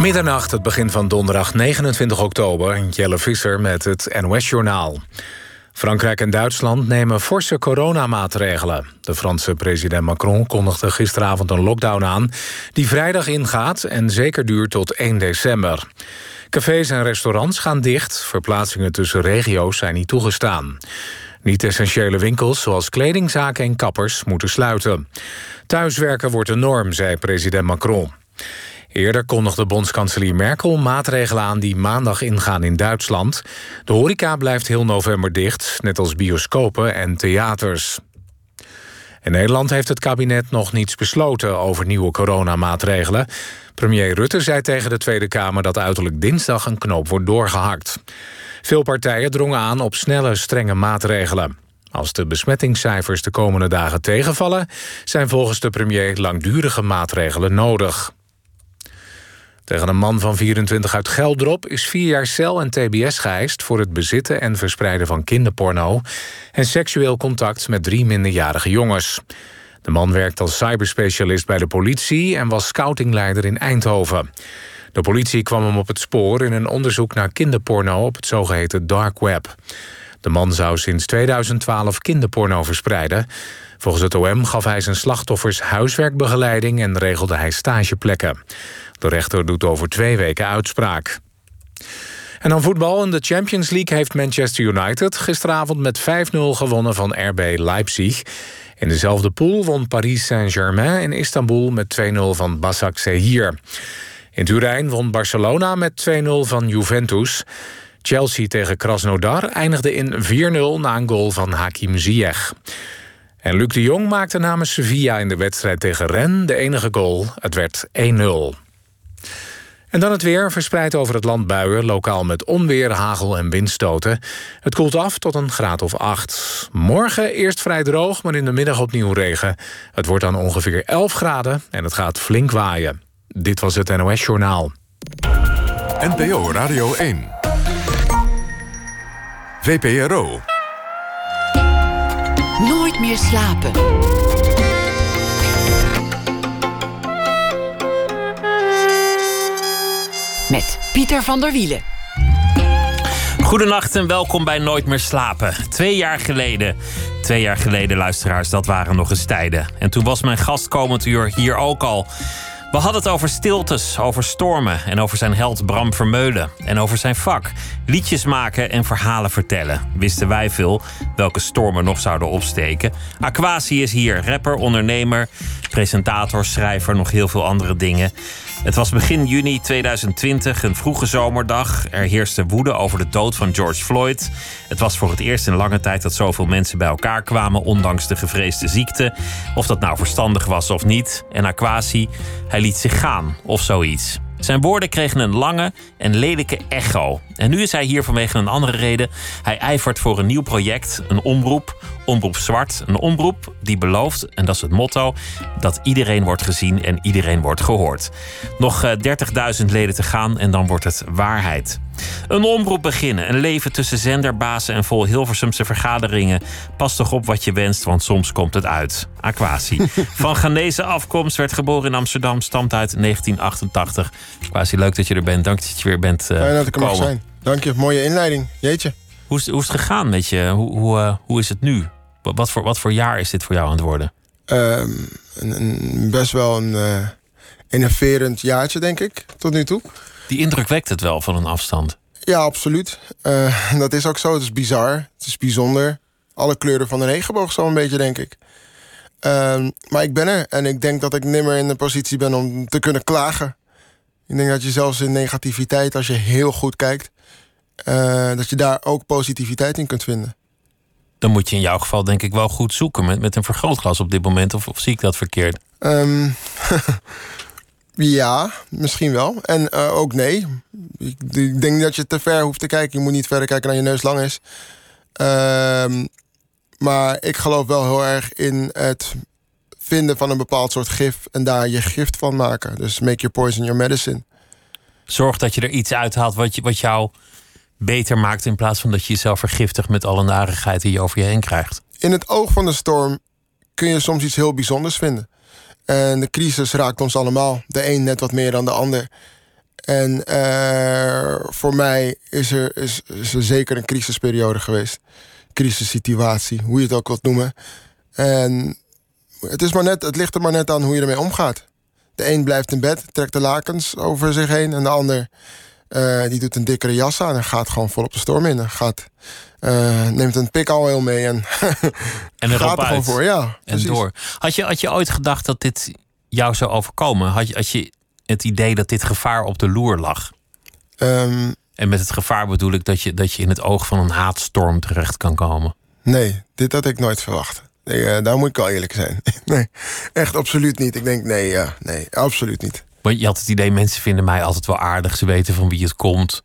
Middernacht, het begin van donderdag 29 oktober. Jelle Visser met het NOS-journaal. Frankrijk en Duitsland nemen forse coronamaatregelen. De Franse president Macron kondigde gisteravond een lockdown aan... die vrijdag ingaat en zeker duurt tot 1 december. Cafés en restaurants gaan dicht. Verplaatsingen tussen regio's zijn niet toegestaan. Niet-essentiële winkels, zoals kledingzaken en kappers, moeten sluiten. Thuiswerken wordt de norm, zei president Macron. Eerder kondigde bondskanselier Merkel maatregelen aan die maandag ingaan in Duitsland. De horeca blijft heel november dicht, net als bioscopen en theaters. In Nederland heeft het kabinet nog niets besloten over nieuwe coronamaatregelen. Premier Rutte zei tegen de Tweede Kamer dat uiterlijk dinsdag een knoop wordt doorgehakt. Veel partijen drongen aan op snelle, strenge maatregelen. Als de besmettingscijfers de komende dagen tegenvallen... zijn volgens de premier langdurige maatregelen nodig. Tegen een man van 24 uit Geldrop is vier jaar cel en tbs geëist... voor het bezitten en verspreiden van kinderporno... en seksueel contact met drie minderjarige jongens. De man werkt als cyberspecialist bij de politie... en was scoutingleider in Eindhoven. De politie kwam hem op het spoor in een onderzoek naar kinderporno... op het zogeheten dark web. De man zou sinds 2012 kinderporno verspreiden. Volgens het OM gaf hij zijn slachtoffers huiswerkbegeleiding... en regelde hij stageplekken. De rechter doet over twee weken uitspraak. En dan voetbal. In de Champions League heeft Manchester United gisteravond met 5-0 gewonnen van RB Leipzig. In dezelfde pool won Paris Saint-Germain in Istanbul met 2-0 van Basak Sehir. In Turijn won Barcelona met 2-0 van Juventus. Chelsea tegen Krasnodar eindigde in 4-0 na een goal van Hakim Ziyech. En Luc de Jong maakte namens Sevilla in de wedstrijd tegen Rennes de enige goal. Het werd 1-0. En dan het weer, verspreid over het land buien... lokaal met onweer, hagel en windstoten. Het koelt af tot een graad of 8. Morgen eerst vrij droog, maar in de middag opnieuw regen. Het wordt dan ongeveer 11 graden en het gaat flink waaien. Dit was het NOS Journaal. NPO Radio 1. VPRO. Nooit meer slapen. Met Pieter van der Wielen. Goedenacht en welkom bij Nooit meer slapen. Twee jaar geleden, twee jaar geleden luisteraars, dat waren nog eens tijden. En toen was mijn gast komend uur hier ook al. We hadden het over stiltes, over stormen en over zijn held Bram Vermeulen. En over zijn vak, liedjes maken en verhalen vertellen. Wisten wij veel welke stormen nog zouden opsteken. Aquasi is hier, rapper, ondernemer, presentator, schrijver, nog heel veel andere dingen. Het was begin juni 2020, een vroege zomerdag. Er heerste woede over de dood van George Floyd. Het was voor het eerst in lange tijd dat zoveel mensen bij elkaar kwamen, ondanks de gevreesde ziekte. Of dat nou verstandig was of niet. En Aquasi, hij liet zich gaan of zoiets. Zijn woorden kregen een lange en lelijke echo. En nu is hij hier vanwege een andere reden. Hij ijvert voor een nieuw project, een omroep, Omroep Zwart. Een omroep die belooft, en dat is het motto, dat iedereen wordt gezien en iedereen wordt gehoord. Nog 30.000 eh, leden te gaan en dan wordt het waarheid. Een omroep beginnen, een leven tussen zenderbazen en vol Hilversumse vergaderingen. Pas toch op wat je wenst, want soms komt het uit. Aquasi. Van Ghanese afkomst, werd geboren in Amsterdam, stamt uit 1988. Aquasi, leuk dat je er bent. Dank dat je weer bent uh, Fijn dat ik er mag zijn. Dank je, mooie inleiding. Jeetje. Hoe is, hoe is het gegaan met je? Hoe, hoe, uh, hoe is het nu? Wat voor, wat voor jaar is dit voor jou aan het worden? Een, een, best wel een uh, innoverend jaartje, denk ik, tot nu toe. Die indruk wekt het wel van een afstand. Ja, absoluut. Uh, dat is ook zo. Het is bizar. Het is bijzonder. Alle kleuren van de regenboog zo een beetje, denk ik. Uh, maar ik ben er. En ik denk dat ik nimmer in de positie ben om te kunnen klagen. Ik denk dat je zelfs in negativiteit, als je heel goed kijkt... Uh, dat je daar ook positiviteit in kunt vinden dan moet je in jouw geval denk ik wel goed zoeken met, met een vergrootglas op dit moment. Of, of zie ik dat verkeerd? Um, ja, misschien wel. En uh, ook nee. Ik, ik, denk dat je te ver hoeft te kijken. Je moet niet verder kijken dan je neus lang is. Um, maar ik geloof wel heel erg in het vinden van een bepaald soort gif en daar je gift van maken. Dus make your poison your medicine. Zorg dat je er iets uithaalt wat, je, wat jou beter maakt in plaats van dat je jezelf vergiftigt met alle narigheid die je over je heen krijgt. In het oog van de storm kun je soms iets heel bijzonders vinden. En de crisis raakt ons allemaal. De een net wat meer dan de ander. En uh, voor mij is er, is, is er zeker een crisisperiode geweest. Crisissituatie, hoe je het ook wilt noemen. En het, is maar net, het ligt er maar net aan hoe je ermee omgaat. De een blijft in bed, trekt de lakens over zich heen. En de ander uh, die doet een dikkere jas aan en gaat gewoon vol op de storm in. En gaat, uh, neemt een pik al heel mee en, en er gaat er gewoon voor. Ja, en precies. door. Had je, had je ooit gedacht dat dit jou zou overkomen? Had je, had je het idee dat dit gevaar op de loer lag? Um, en met het gevaar bedoel ik dat je, dat je in het oog van een haatstorm terecht kan komen. Nee, dit had ik nooit verwacht. Nee, uh, daar moet ik wel eerlijk zijn. nee, echt absoluut niet. Ik denk, nee, ja, nee, absoluut niet. Maar je had het idee, mensen vinden mij altijd wel aardig. Ze weten van wie het komt.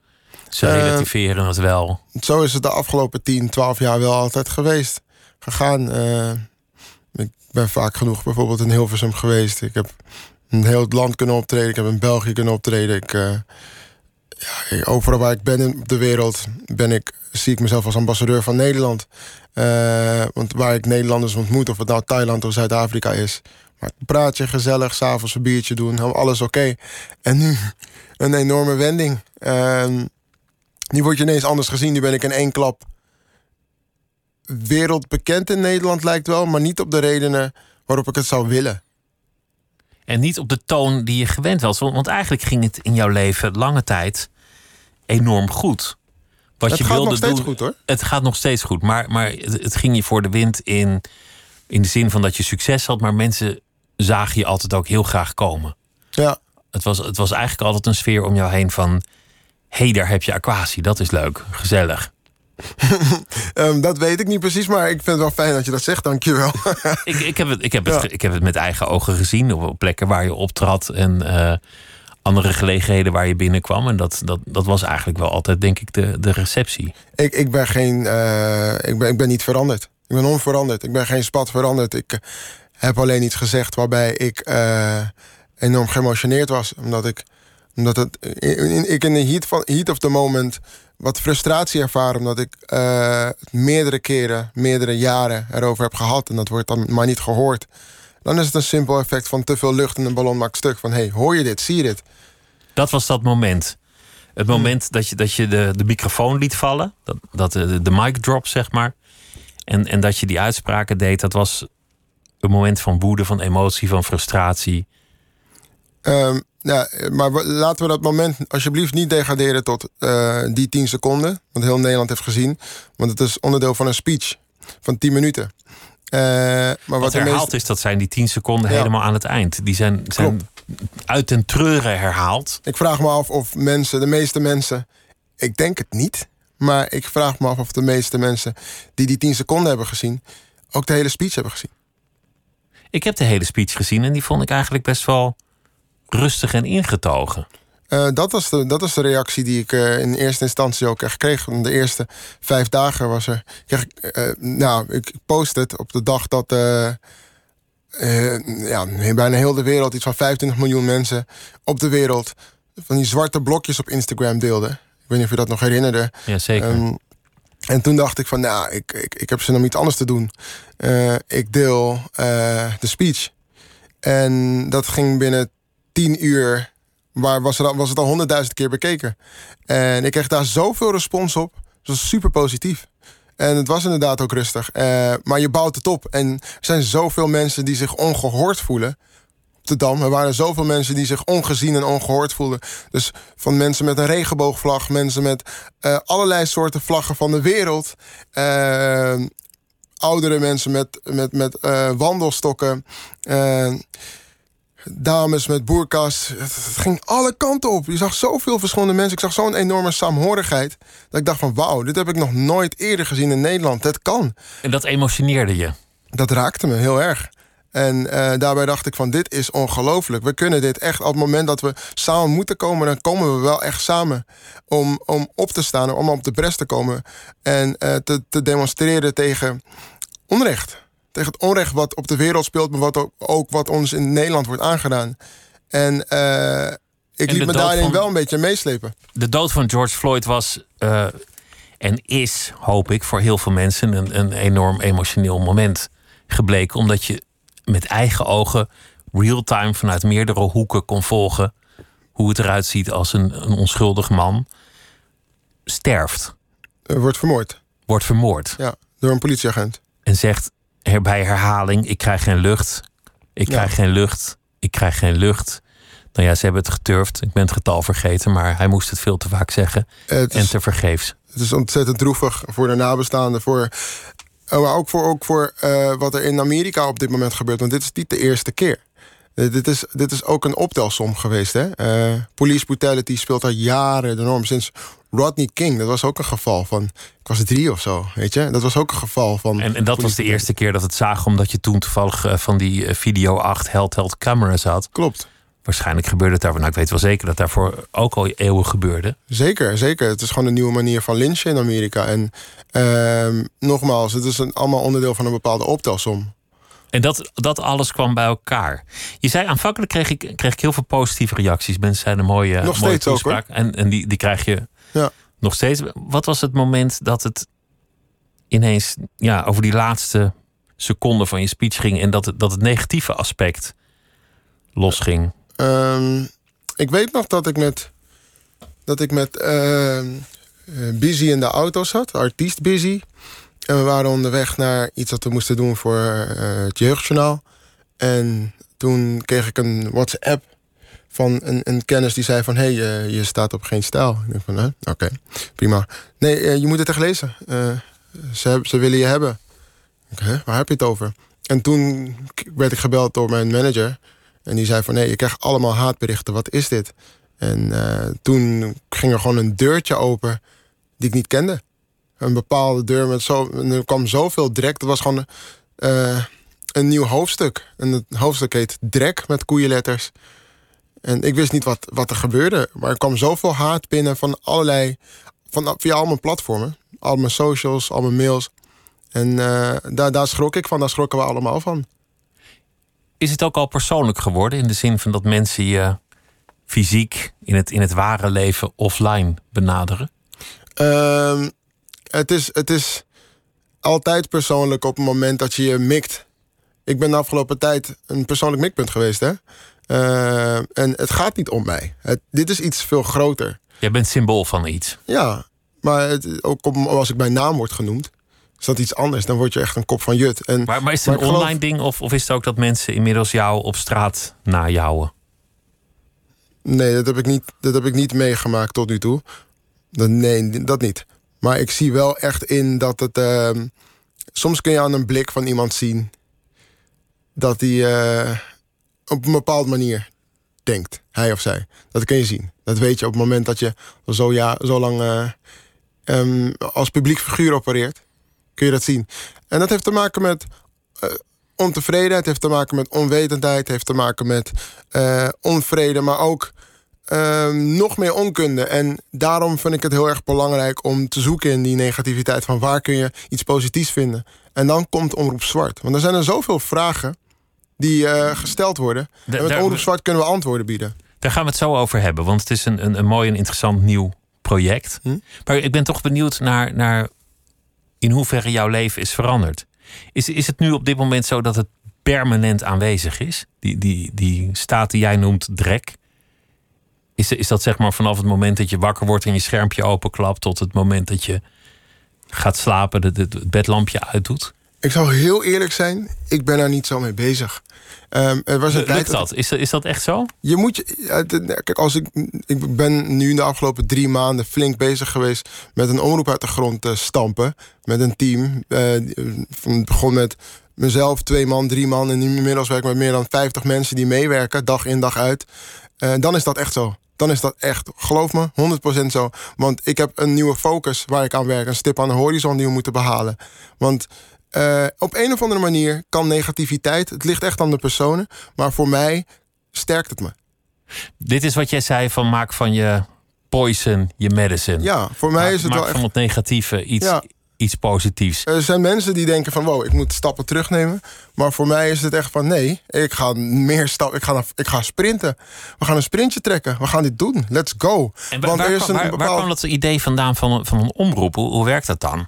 Ze uh, relativeren het wel. Zo is het de afgelopen 10, 12 jaar wel altijd geweest. Gegaan. Uh, ik ben vaak genoeg bijvoorbeeld in Hilversum geweest. Ik heb een heel het land kunnen optreden. Ik heb in België kunnen optreden. Ik, uh, ja, overal waar ik ben op de wereld ben ik, zie ik mezelf als ambassadeur van Nederland. Want waar ik Nederlanders ontmoet, of het nou Thailand of Zuid-Afrika is, maar praat je gezellig, s'avonds een biertje doen, alles oké. Okay. En nu een enorme wending. Uh, nu word je ineens anders gezien. Nu ben ik in één klap wereldbekend in Nederland, lijkt wel, maar niet op de redenen waarop ik het zou willen. En niet op de toon die je gewend was. Want eigenlijk ging het in jouw leven lange tijd enorm goed. Wat het je gaat wilde nog steeds doen, goed hoor. Het gaat nog steeds goed. Maar, maar het, het ging je voor de wind in, in de zin van dat je succes had. Maar mensen zagen je altijd ook heel graag komen. Ja. Het was, het was eigenlijk altijd een sfeer om jou heen van... hé, hey, daar heb je aquatie, dat is leuk, gezellig. um, dat weet ik niet precies, maar ik vind het wel fijn dat je dat zegt, dankjewel. ik, ik, heb het, ik, heb het, ja. ik heb het met eigen ogen gezien op plekken waar je optrad en uh, andere gelegenheden waar je binnenkwam. En dat, dat, dat was eigenlijk wel altijd, denk ik, de, de receptie. Ik, ik, ben geen, uh, ik, ben, ik ben niet veranderd. Ik ben onveranderd. Ik ben geen spat veranderd. Ik heb alleen iets gezegd waarbij ik enorm geëmotioneerd was. Omdat ik, omdat het, in, ik in de heat, van, heat of the moment wat frustratie ervaren omdat ik uh, meerdere keren, meerdere jaren erover heb gehad en dat wordt dan maar niet gehoord. Dan is het een simpel effect van te veel lucht in een ballon maakt stuk. Van hey, hoor je dit, zie je dit? Dat was dat moment. Het moment hmm. dat je, dat je de, de microfoon liet vallen, dat, dat de, de mic drop zeg maar, en, en dat je die uitspraken deed, dat was een moment van woede, van emotie, van frustratie. Um, ja, maar laten we dat moment alsjeblieft niet degraderen tot uh, die 10 seconden. Want heel Nederland heeft gezien. Want het is onderdeel van een speech van 10 minuten. Uh, maar wat, wat herhaald meest... is, dat zijn die 10 seconden ja. helemaal aan het eind. Die zijn, zijn uit den treuren herhaald. Ik vraag me af of mensen, de meeste mensen. Ik denk het niet. Maar ik vraag me af of de meeste mensen die die 10 seconden hebben gezien. ook de hele speech hebben gezien. Ik heb de hele speech gezien en die vond ik eigenlijk best wel rustig en ingetogen. Uh, dat, was de, dat was de reactie die ik uh, in eerste instantie ook echt kreeg. De eerste vijf dagen was er. Kreeg, uh, nou, ik post het op de dag dat. ja, bijna heel de wereld, iets van 25 miljoen mensen op de wereld. van die zwarte blokjes op Instagram deelden. Ik weet niet of je dat nog herinnerde. Ja, zeker. Um, en toen dacht ik van, nou, ik, ik, ik heb zin om iets anders te doen. ik deel de speech. En dat ging binnen tien uur, waar was, er, was het al honderdduizend keer bekeken. En ik kreeg daar zoveel respons op. Het was super positief. En het was inderdaad ook rustig. Uh, maar je bouwt het op. En er zijn zoveel mensen die zich ongehoord voelen. De Dam. Er waren zoveel mensen die zich ongezien en ongehoord voelden. Dus van mensen met een regenboogvlag, mensen met uh, allerlei soorten vlaggen van de wereld. Uh, oudere mensen met, met, met wandelstokken dames met boerkas. Het, ging alle kanten op. Je zag zoveel verschillende mensen. Ik zag zo'n enorme saamhorigheid. Dat ik dacht van wauw, dit heb ik nog nooit eerder gezien in Nederland. Het kan. En dat emotioneerde je? Dat raakte me heel erg. En uh, daarbij dacht ik van dit is ongelooflijk. We kunnen dit echt op het moment dat we samen moeten komen... dan komen we wel echt samen om, om op te staan... om op de bres te komen en uh, te, te demonstreren tegen onrecht tegen het onrecht wat op de wereld speelt, maar wat ook, ook wat ons in Nederland wordt aangedaan. En uh, ik liet me daarin van, wel een beetje meeslepen. De dood van George Floyd was en is, hoop ik, voor heel veel mensen een, een enorm emotioneel moment gebleken. Omdat je met eigen ogen real-time vanuit meerdere hoeken kon volgen hoe het eruit ziet als een, een onschuldig man sterft, Eh, wordt vermoord. wordt vermoord Ja, door een politieagent. en zegt her- bij herhaling: Ik krijg geen lucht, ik Ja. krijg geen lucht, ik krijg geen lucht. Nou ja, ze hebben het geturfd. Ik ben het getal vergeten, maar hij moest het veel te vaak zeggen. Het, En is, te vergeefs. het is ontzettend droevig voor de nabestaanden. Voor, maar ook voor, ook voor eh, wat er in Amerika op dit moment gebeurt. Want dit is niet de eerste keer. Eh, dit, is, dit is ook een optelsom geweest. Hè? Eh, police brutality speelt al jaren de norm. Sinds Rodney King, dat was ook een geval van... Ik was drie of zo, weet je? Dat was ook een geval van... En, en dat was de eerste keer dat het zagen, omdat je toen toevallig van die video 8 held held cameras had. Klopt. Waarschijnlijk gebeurde het daarvoor. Nou, ik weet wel zeker dat daarvoor ook al eeuwen gebeurde. Zeker, zeker. Het is gewoon een nieuwe manier van lynchen in Amerika. En ehm, nogmaals, het is een, allemaal onderdeel van een bepaalde optelsom. En dat, dat alles kwam bij elkaar. Je zei aanvankelijk kreeg ik, kreeg ik heel veel positieve reacties. Mensen zeiden mooie, Nog mooie steeds ook, toespraak. En, en die, die krijg je Ja. nog steeds. Wat was het moment dat het ineens ja, over die laatste seconde van je speech ging en dat het, dat het negatieve aspect losging? Ehm, ik weet nog dat ik met, dat ik met ehm, eh, Busy in de auto zat, artiest Busy. En we waren onderweg naar iets dat we moesten doen voor eh, het jeugdjournaal. En toen kreeg ik een WhatsApp van een, een kennis die zei van... hé, hey, eh, je staat op geen stijl. Ik denk van, oké, prima. Nee, je moet het echt lezen. Ze, ze willen je hebben. Waar heb je het over? En toen werd ik gebeld door mijn manager... En die zei van nee, je krijgt allemaal haatberichten. Wat is dit? En eh, toen ging er gewoon een deurtje open die ik niet kende. Een bepaalde deur met zo. Er kwam zoveel drek. Dat was gewoon eh, een nieuw hoofdstuk. En het hoofdstuk heet Drek met koeienletters. En ik wist niet wat, wat er gebeurde. Maar er kwam zoveel haat binnen van allerlei. Van, via al mijn platformen. Al mijn socials, al mijn mails. En eh, daar, daar schrok ik van. Daar schrokken we allemaal van. Is het ook al persoonlijk geworden in de zin van dat mensen je fysiek in het, in het ware leven offline benaderen? Ehm, het, is, het is altijd persoonlijk op het moment dat je je mikt. Ik ben de afgelopen tijd een persoonlijk mikpunt geweest. Hè? Eh, en het gaat niet om mij. Het, dit is iets veel groter. Jij bent symbool van iets. Ja, maar het, ook als ik mijn naam word genoemd, is dat iets anders. Dan word je echt een kop van jut. En, Maar, maar is het een geloof- online ding of, of is het ook dat mensen inmiddels jou op straat najouwen? Nee, dat heb ik niet, dat heb ik niet meegemaakt tot nu toe. Dat, nee, dat niet. Maar ik zie wel echt in dat het. ehm, soms kun je aan een blik van iemand zien dat hij eh, op een bepaalde manier denkt, hij of zij. Dat kun je zien. Dat weet je op het moment dat je zo, ja, zo lang eh, ehm, als publiek figuur opereert. Kun je dat zien. En dat heeft te maken met eh, ontevredenheid, heeft te maken met onwetendheid, heeft te maken met eh, onvrede, maar ook ehm, nog meer onkunde. En daarom vind ik het heel erg belangrijk om te zoeken in die negativiteit van waar kun je iets positiefs vinden. En dan komt Omroep Zwart. Want er zijn er zoveel vragen die eh, gesteld worden. Da- en met Omroep Zwart kunnen we antwoorden bieden. Daar gaan we het zo over hebben, want het is een, een, een mooi en interessant nieuw project. Hm? Maar ik ben toch benieuwd naar, naar in hoeverre jouw leven is veranderd. Is, is het nu op dit moment zo dat het permanent aanwezig is? Die, die, die staat die jij noemt drek. Is, is dat zeg maar vanaf het moment dat je wakker wordt en je schermpje openklapt... tot het moment dat je gaat slapen, de- het bedlampje uitdoet? Ik zal heel eerlijk zijn, ik ben daar niet zo mee bezig. Ehm, er was een tijd Lukt dat? Is, dat- is dat echt zo? Je moet je. Kijk, als ik. Ik ben nu in de afgelopen drie maanden flink bezig geweest. met een omroep uit de grond te stampen. Met een team. Het begon met mezelf, twee man, drie man. En nu inmiddels werk ik met meer dan 50 mensen die meewerken, dag in, dag uit. Eh, dan is dat echt zo. Dan is dat echt, geloof me, 100% zo. Want ik heb een nieuwe focus waar ik aan werk. Een stip aan de horizon die we moeten behalen. Want eh, op een of andere manier kan negativiteit, het ligt echt aan de personen, maar voor mij sterkt het me. Dit is wat jij zei van maak van je poison je medicine. Ja, voor mij Maak- is het maak wel echt. van het negatieve iets, Ja. iets positiefs. Er zijn mensen die denken van wow, ik moet stappen terugnemen. Maar voor mij is het echt van nee, ik ga meer stappen. Ik ga, ik ga sprinten. We gaan een sprintje trekken. We gaan dit doen. Let's go. En waar, waar, kwam- waar, waar kwam dat idee vandaan van, een- van een omroep? Hoe, hoe werkt dat dan?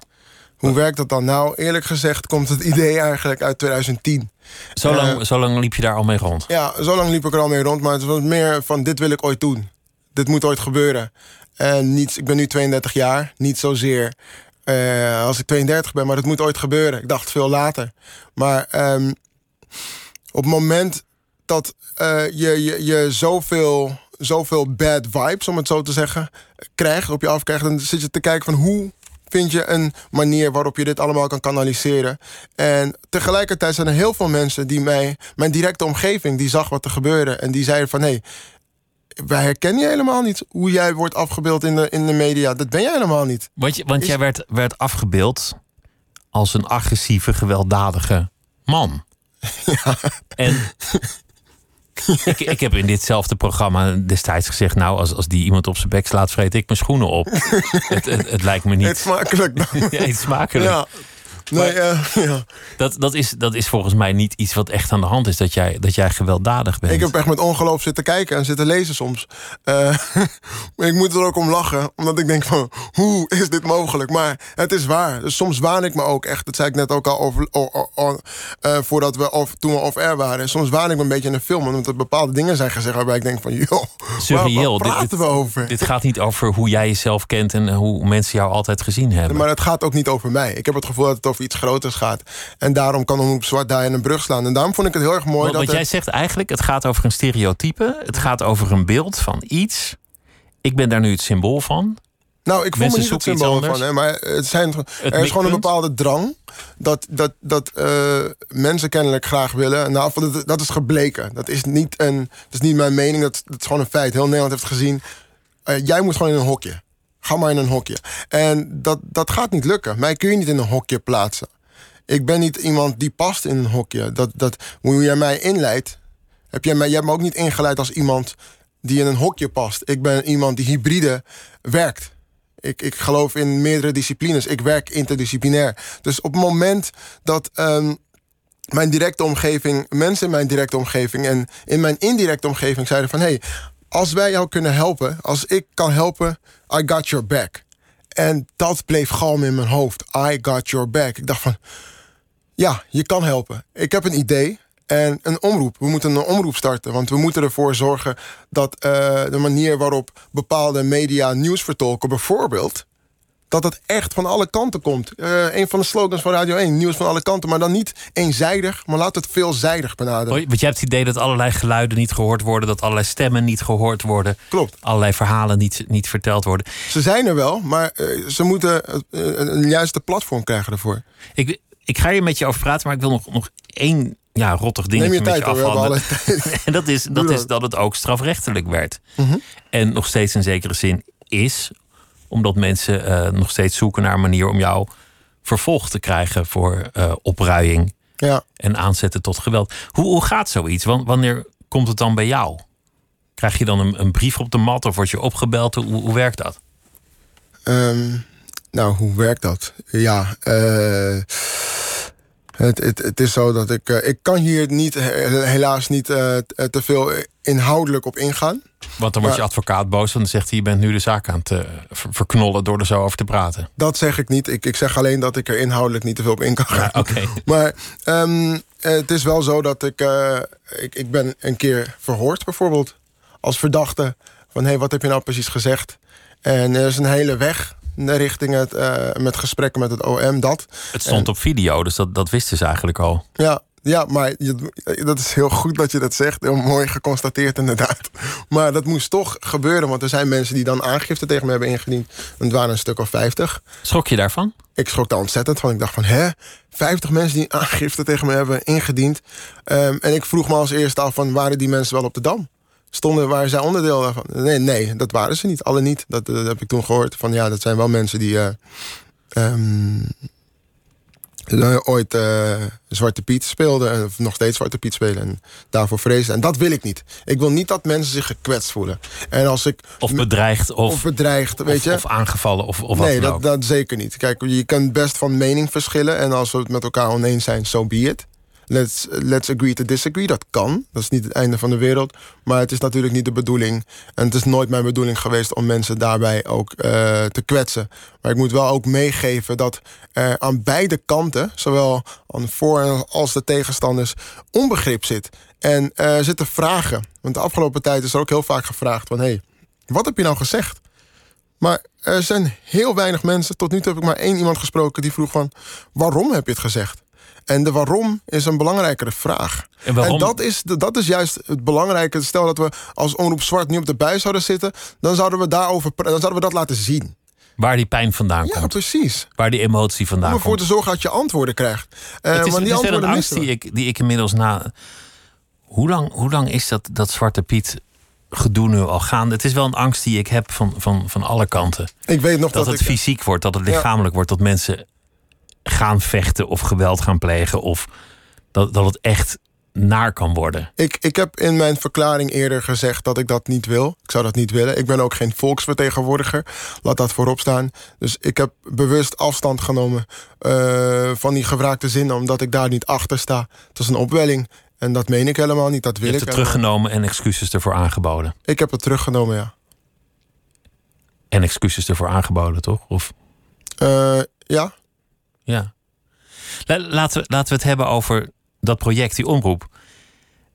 Hoe werkt dat dan? Nou, eerlijk gezegd komt het idee eigenlijk uit 2010. Zo lang, Eh, zo lang liep je daar al mee rond. Ja, zo lang liep ik er al mee rond. Maar het was meer van dit wil ik ooit doen. dit moet ooit gebeuren. En niet, ik ben nu 32 jaar, niet zozeer uh, als ik 32 ben, maar het moet ooit gebeuren. Ik dacht veel later. Maar um, op het moment dat uh, je, je, je zoveel, zoveel bad vibes, om het zo te zeggen, krijgt, op je afkrijgt, dan zit je te kijken van hoe vind je een manier waarop je dit allemaal kan kanaliseren. En tegelijkertijd zijn er heel veel mensen die mij, mijn directe omgeving, die zag wat er gebeurde. En die zeiden van hé, hey, wij herkennen je helemaal niet. Hoe jij wordt afgebeeld in de, in de media. Dat ben jij helemaal niet. Want, je, want jij werd, werd afgebeeld als een agressieve, gewelddadige man. Ja. En ik, ik heb in ditzelfde programma destijds gezegd... nou, als, als die iemand op zijn bek slaat, vreet ik mijn schoenen op. het, het, het, lijkt me niet... Het smakelijk dan. ja, smakelijk. Ja. Nee, uh, ja. dat, dat, is, dat is volgens mij niet iets wat echt aan de hand is, dat jij, dat jij gewelddadig bent. Ik heb echt met ongeloof zitten kijken en zitten lezen soms. Uh, ik moet er ook om lachen, omdat ik denk van, hoe is dit mogelijk? Maar het is waar. Dus soms waan ik me ook echt, dat zei ik net ook al over, uh, voordat we, of, toen we off-air waren. Soms waan ik me een beetje in een film, omdat er bepaalde dingen zijn gezegd waarbij ik denk van, joh, Surreal. waar, praten dit, we over? Dit gaat niet over hoe jij jezelf kent en hoe mensen jou altijd gezien hebben. Maar het gaat ook niet over mij. Ik heb het gevoel dat het over iets groters gaat. En daarom kan op Zwart daar in een brug slaan. En daarom vond ik het heel erg mooi. Want, dat wat jij zegt eigenlijk, het gaat over een stereotype. Het gaat over een beeld van iets. Ik ben daar nu het symbool van. Nou, ik voel me niet het symbool van, hè, maar het zijn, er is gewoon een bepaalde drang dat, dat, dat uh, mensen kennelijk graag willen. Nou, dat, dat is gebleken. Dat is niet, een, dat is niet mijn mening, dat, dat is gewoon een feit. Heel Nederland heeft gezien. Uh, jij moet gewoon in een hokje. Ga maar in een hokje. En dat, dat gaat niet lukken. Mij kun je niet in een hokje plaatsen. Ik ben niet iemand die past in een hokje. Dat, dat, hoe jij mij inleidt, heb jij, mij, jij hebt me ook niet ingeleid als iemand die in een hokje past. Ik ben iemand die hybride werkt. Ik, ik geloof in meerdere disciplines. Ik werk interdisciplinair. Dus op het moment dat um, mijn directe omgeving, mensen in mijn directe omgeving en in mijn indirecte omgeving zeiden van hé, hey, als wij jou kunnen helpen, als ik kan helpen, I got your back. En dat bleef galm in mijn hoofd. I got your back. Ik dacht van, ja, je kan helpen. Ik heb een idee en een omroep. We moeten een omroep starten, want we moeten ervoor zorgen dat uh, de manier waarop bepaalde media nieuws vertolken, bijvoorbeeld, dat het echt van alle kanten komt. Uh, een van de slogans van Radio 1, nieuws van alle kanten, maar dan niet eenzijdig, maar laat het veelzijdig benaderen. Want jij hebt het idee dat allerlei geluiden niet gehoord worden, dat allerlei stemmen niet gehoord worden. Klopt. Allerlei verhalen niet, niet verteld worden. Ze zijn er wel, maar uh, ze moeten een juiste platform krijgen ervoor. Ik, ik ga hier met je over praten, maar ik wil nog, nog één ja, rottig dingetje met je afhandelen. en dat is, dat is dat het ook strafrechtelijk werd. Mhm. En nog steeds in zekere zin is, omdat mensen uh, nog steeds zoeken naar een manier om jou vervolgd te krijgen voor uh, opruiing ja. en aanzetten tot geweld. Hoe, hoe gaat zoiets? Wanneer komt het dan bij jou? Krijg je dan een, een brief op de mat of word je opgebeld? Hoe, hoe werkt dat? Um, nou, hoe werkt dat? Ja, uh, het, het, het, is zo dat ik. Uh, ik kan hier niet, helaas niet uh, te veel inhoudelijk op ingaan. Want dan wordt je advocaat boos en dan zegt hij: Je bent nu de zaak aan het verknollen door er zo over te praten. Dat zeg ik niet. Ik, ik zeg alleen dat ik er inhoudelijk niet te veel op in kan gaan. Ja, okay. Maar um, het is wel zo dat ik, ik. Ik ben een keer verhoord, bijvoorbeeld. Als verdachte. Van hé, hey, wat heb je nou precies gezegd? En er is een hele weg richting het, uh, met gesprekken met het OM, dat. Het stond op video, dus dat, dat wisten ze eigenlijk al. Ja, ja, maar je, dat is heel goed dat je dat zegt. Heel mooi geconstateerd, inderdaad. Maar dat moest toch gebeuren, want er zijn mensen die dan aangifte tegen me hebben ingediend. En het waren een stuk of 50. Schrok je daarvan? Ik schrok daar ontzettend van. Ik dacht van, hè? 50 mensen die aangifte tegen me hebben ingediend. Um, en ik vroeg me als eerste af van, waren die mensen wel op de Dam? Stonden waar zij onderdeel van. Nee, nee, dat waren ze niet. Alle niet. Dat, dat heb ik toen gehoord. Van ja, dat zijn wel mensen die. Uh, um, ooit uh, Zwarte Piet speelden, of nog steeds Zwarte Piet spelen en daarvoor vrezen. En dat wil ik niet. Ik wil niet dat mensen zich gekwetst voelen. En als ik, of bedreigd, of, of bedreigd, weet of, je. Of aangevallen, of, of nee, wat dat, dat zeker niet. Kijk, je kan best van mening verschillen. En als we het met elkaar oneens zijn, so be it. Let's, let's agree to disagree. Dat kan. Dat is niet het einde van de wereld. Maar het is natuurlijk niet de bedoeling. En het is nooit mijn bedoeling geweest om mensen daarbij ook uh, te kwetsen. Maar ik moet wel ook meegeven dat er aan beide kanten, zowel aan voor- als de tegenstanders, onbegrip zit. En uh, zitten vragen. Want de afgelopen tijd is er ook heel vaak gevraagd van... Hey, Wat heb je nou gezegd? Maar er zijn heel weinig mensen. Tot nu toe heb ik maar één iemand gesproken die vroeg van... waarom heb je het gezegd? En de waarom is een belangrijkere vraag. En waarom- dat, is, dat is juist het belangrijke. Stel dat we als Omroep Zwart nu op de buis zouden zitten... dan zouden we, daarover, dan zouden we dat laten zien. Waar die pijn vandaan Ja, komt. precies. Waar die emotie vandaan Om ervoor komt. te zorgen dat je antwoorden krijgt. Eh, het is, want die het is wel een angst die ik, die ik inmiddels na... Hoe lang, hoe lang is dat, dat Zwarte Piet gedoe nu al gaande? Het is wel een angst die ik heb van, van, van alle kanten. Ik weet nog Dat dat, het ik... fysiek wordt, dat het Ja. lichamelijk wordt. Dat mensen gaan vechten of geweld gaan plegen. Of dat, dat het echt naar kan worden. Ik, ik heb in mijn verklaring eerder gezegd dat ik dat niet wil. Ik zou dat niet willen. Ik ben ook geen volksvertegenwoordiger. Laat dat voorop staan. Dus ik heb bewust afstand genomen eh, van die gevraagde zinnen, omdat ik daar niet achter sta. Het is een opwelling. En dat meen ik helemaal niet. Dat Je wil hebt ik. het helemaal teruggenomen en excuses ervoor aangeboden. Ik heb het teruggenomen, ja. En excuses ervoor aangeboden, toch? Of Eh, ja. Ja. La- Laten we, laten we het hebben over dat project, die omroep.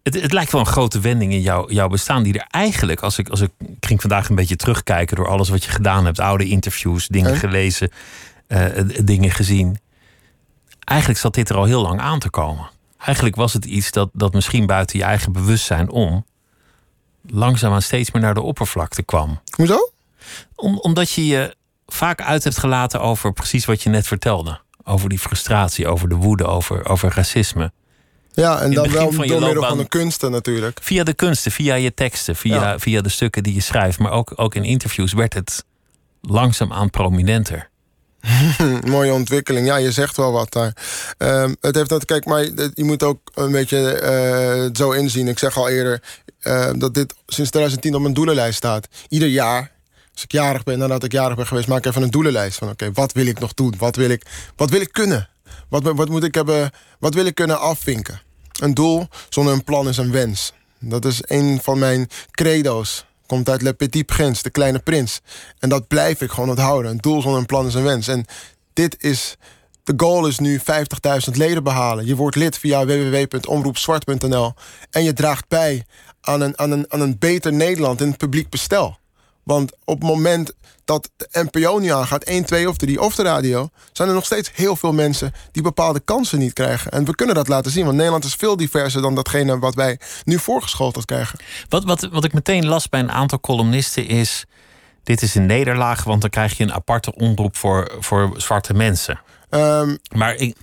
Het, het lijkt wel een grote wending in jouw, jouw bestaan, die er eigenlijk, als ik, als ik, ik ging vandaag een beetje terugkijken door alles wat je gedaan hebt, oude interviews, dingen En? gelezen, eh, dingen gezien. Eigenlijk zat dit er al heel lang aan te komen. Eigenlijk was het iets dat, dat misschien buiten je eigen bewustzijn om langzaamaan steeds meer naar de oppervlakte kwam Hoezo? om, omdat je je vaak uit hebt gelaten over precies wat je net vertelde. Over die frustratie, over de woede, over, over racisme. Ja, en dan wel door middel van de kunsten natuurlijk. Via de kunsten, via je teksten, via, Ja. via de stukken die je schrijft. Maar ook, ook in interviews werd het langzaamaan prominenter. Mooie ontwikkeling. Ja, je zegt wel wat daar. Ehm, het heeft dat, kijk, maar je moet ook een beetje eh, zo inzien. Ik zeg al eerder eh, dat dit sinds 2010 op mijn doelenlijst staat. Ieder jaar, als ik jarig ben, nadat ik jarig ben geweest, maak ik even een doelenlijst van: oké, wat wil ik nog doen? Wat wil ik, wat wil ik kunnen? Wat, wat moet ik hebben? Wat wil ik kunnen afvinken? Een doel zonder een plan is een wens. Dat is een van mijn credo's. Komt uit Le Petit Prince, de kleine prins. En dat blijf ik gewoon onthouden. Een doel zonder een plan is een wens. En dit is. De goal is nu 50.000 leden behalen. Je wordt lid via www.omroepzwart.nl. En je draagt bij aan een, aan, een, aan een beter Nederland in het publiek bestel. Want op het moment dat de NPO niet aangaat, 1, 2 of 3 of de radio, zijn er nog steeds heel veel mensen die bepaalde kansen niet krijgen. En we kunnen dat laten zien, want Nederland is veel diverser dan datgene wat wij nu voorgeschoteld krijgen. Wat, wat, wat ik meteen las bij een aantal columnisten is... dit is een nederlaag, want dan krijg je een aparte omroep voor, voor zwarte mensen. Ehm, Maar ik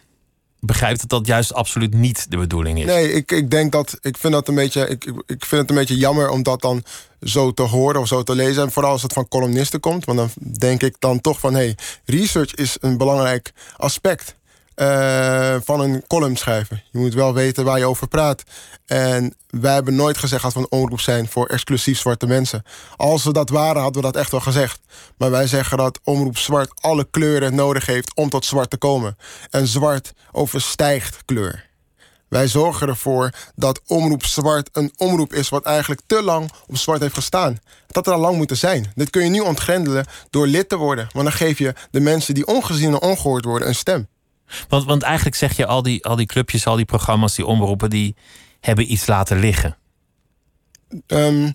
begrijp dat dat juist absoluut niet de bedoeling is. Nee, ik, ik denk dat. Ik vind dat een beetje. Ik- ik vind het een beetje jammer om dat dan zo te horen of zo te lezen. En vooral als het van columnisten komt. Want dan denk ik dan toch van hé, hey, research is een belangrijk aspect. Eh, van een column schrijven. Je moet wel weten waar je over praat. En wij hebben nooit gezegd dat we een omroep zijn voor exclusief zwarte mensen. Als we dat waren, hadden we dat echt wel gezegd. Maar wij zeggen dat omroep zwart alle kleuren nodig heeft om tot zwart te komen. En zwart overstijgt kleur. Wij zorgen ervoor dat Omroep Zwart een omroep is... wat eigenlijk te lang op zwart heeft gestaan. Dat er al lang moeten zijn. Dit kun je nu ontgrendelen door lid te worden. Want dan geef je de mensen die ongezien en ongehoord worden een stem. Want, want eigenlijk zeg je al die, al die clubjes, al die programma's, die omroepen, die hebben iets laten liggen. Ehm,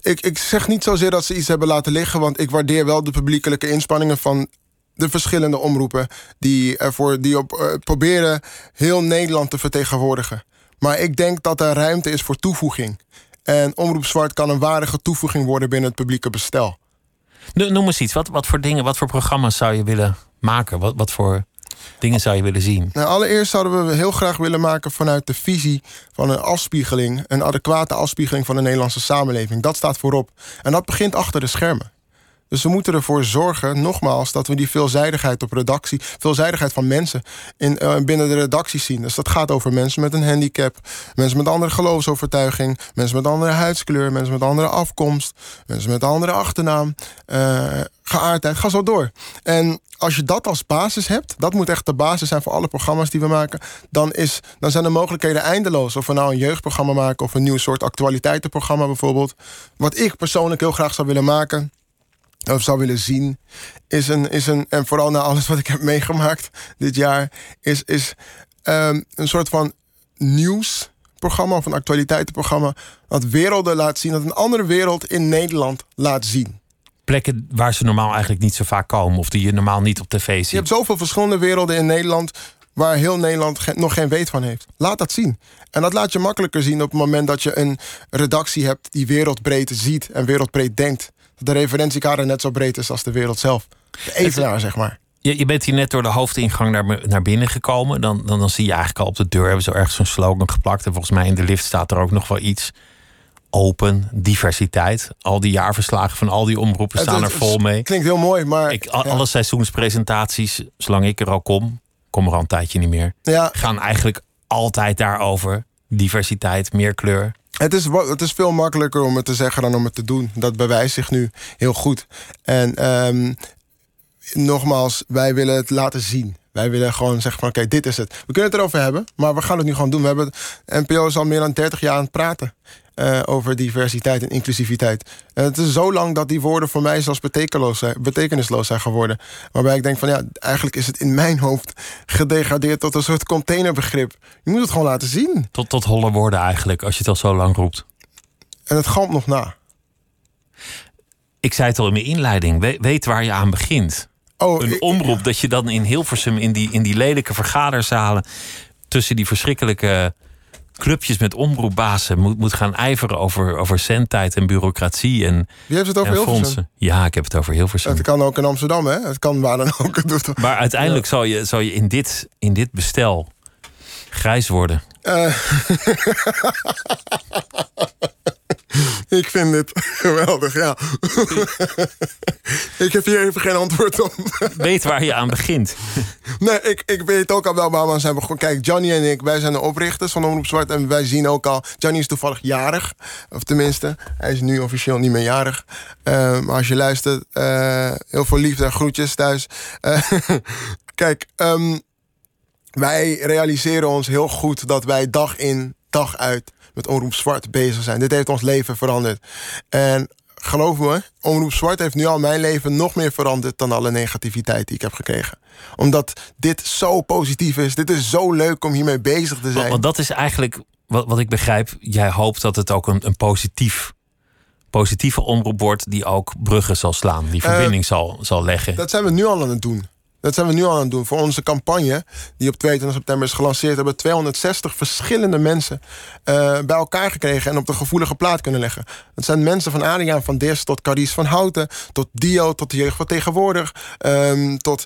ik, ik zeg niet zozeer dat ze iets hebben laten liggen... want ik waardeer wel de publiekelijke inspanningen van de verschillende omroepen... die, ervoor, die op, eh, proberen heel Nederland te vertegenwoordigen. Maar ik denk dat er ruimte is voor toevoeging. En Omroep Zwart kan een waardige toevoeging worden binnen het publieke bestel. No- Noem eens iets. Wat, wat voor dingen, wat voor programma's zou je willen maken? Wat, wat voor dingen zou je willen zien? Nou, allereerst zouden we heel graag willen maken vanuit de visie van een afspiegeling, een adequate afspiegeling van de Nederlandse samenleving. Dat staat voorop. En dat begint achter de schermen. Dus we moeten ervoor zorgen, nogmaals, dat we die veelzijdigheid op redactie, veelzijdigheid van mensen in, eh, binnen de redactie zien. Dus dat gaat over mensen met een handicap, mensen met andere geloofsovertuiging, mensen met andere huidskleur, mensen met andere afkomst, mensen met andere achternaam, eh, geaardheid, ga zo door. En als je dat als basis hebt, dat moet echt de basis zijn voor alle programma's die we maken, dan, is, dan zijn de mogelijkheden eindeloos. Of we nou een jeugdprogramma maken of een nieuw soort actualiteitenprogramma bijvoorbeeld. Wat ik persoonlijk heel graag zou willen maken of zou willen zien, is een, is een en vooral na alles wat ik heb meegemaakt dit jaar, is, is ehm, een soort van nieuwsprogramma programma of een actualiteitenprogramma dat werelden laat zien, dat een andere wereld in Nederland laat zien. Plekken waar ze normaal eigenlijk niet zo vaak komen of die je normaal niet op tv ziet. Je hebt zoveel verschillende werelden in Nederland waar heel Nederland nog geen weet van heeft. Laat dat zien. En dat laat je makkelijker zien op het moment dat je een redactie hebt die wereldbreed ziet en wereldbreed denkt. Dat de referentiekader net zo breed is als de wereld zelf. De evenaar, zeg maar. Je, je bent hier net door de hoofdingang naar, naar binnen gekomen. Dan, dan, dan zie je eigenlijk al op de deur hebben ze ergens zo'n slogan geplakt. En volgens mij in de lift staat er ook nog wel iets. Open, diversiteit. Al die jaarverslagen van al die omroepen staan er Het- vol mee. Klinkt heel mooi, maar Ik, al- ja. Alle seizoenspresentaties, zolang ik er al kom, kom er al een tijdje niet meer, ja, gaan eigenlijk altijd daarover. Diversiteit, meer kleur. Het is, het is veel makkelijker om het te zeggen dan om het te doen. Dat bewijst zich nu heel goed. En ehm, nogmaals, wij willen het laten zien. Wij willen gewoon zeggen van oké, dit is het. We kunnen het erover hebben, maar we gaan het nu gewoon doen. We hebben NPO is al meer dan 30 jaar aan het praten. Eh, over diversiteit en inclusiviteit. En het is zo lang dat die woorden voor mij zelfs betekenisloos zijn, betekenisloos zijn geworden. Waarbij ik denk van ja, eigenlijk is het in mijn hoofd gedegradeerd tot een soort containerbegrip. Je moet het gewoon laten zien. Tot, tot holle woorden eigenlijk, als je het al zo lang roept. En het galmt nog na. Ik zei het al in mijn inleiding, we- weet waar je aan begint. Oh, Een omroep dat je dan in Hilversum in die, in die lelijke vergaderzalen... tussen die verschrikkelijke clubjes met omroepbazen... moet, moet gaan ijveren over, over zendtijd en bureaucratie en, Wie heeft het over Hilversum? fondsen. Ja, ik heb het over Hilversum. Het kan ook in Amsterdam, hè? Het kan waar dan ook. Maar uiteindelijk zal je, zal je in, dit, in dit bestel grijs worden. Eh, ik vind dit geweldig, ja. ik heb hier even geen antwoord op. Weet waar je aan begint. nee, ik, ik weet ook al wel waar we zijn begonnen. Kijk, Johnny en ik, wij zijn de oprichters van Omroep Zwart. En wij zien ook al... Johnny is toevallig jarig. Of tenminste, hij is nu officieel niet meer jarig. Eh, maar als je luistert, eh, heel veel liefde en groetjes thuis. Eh, kijk, ehm, wij realiseren ons heel goed dat wij dag in, dag uit met Omroep Zwart bezig zijn. Dit heeft ons leven veranderd. En geloof me, Omroep Zwart heeft nu al mijn leven nog meer veranderd dan alle negativiteit die ik heb gekregen. Omdat dit zo positief is. Dit is zo leuk om hiermee bezig te zijn. want dat is eigenlijk wat, wat ik begrijp. Jij hoopt dat het ook een, een positief, positieve omroep wordt... die ook bruggen zal slaan, die verbinding zal, zal leggen. Dat zijn we nu al aan het doen. Dat zijn we nu al aan het doen. Voor onze campagne, die op 22 september is gelanceerd, hebben we 260 verschillende mensen eh, bij elkaar gekregen en op de gevoelige plaat kunnen leggen. Dat zijn mensen van Adriaan van Dis tot Carice van Houten, tot Dio, tot de jeugd van tegenwoordig, ehm, tot.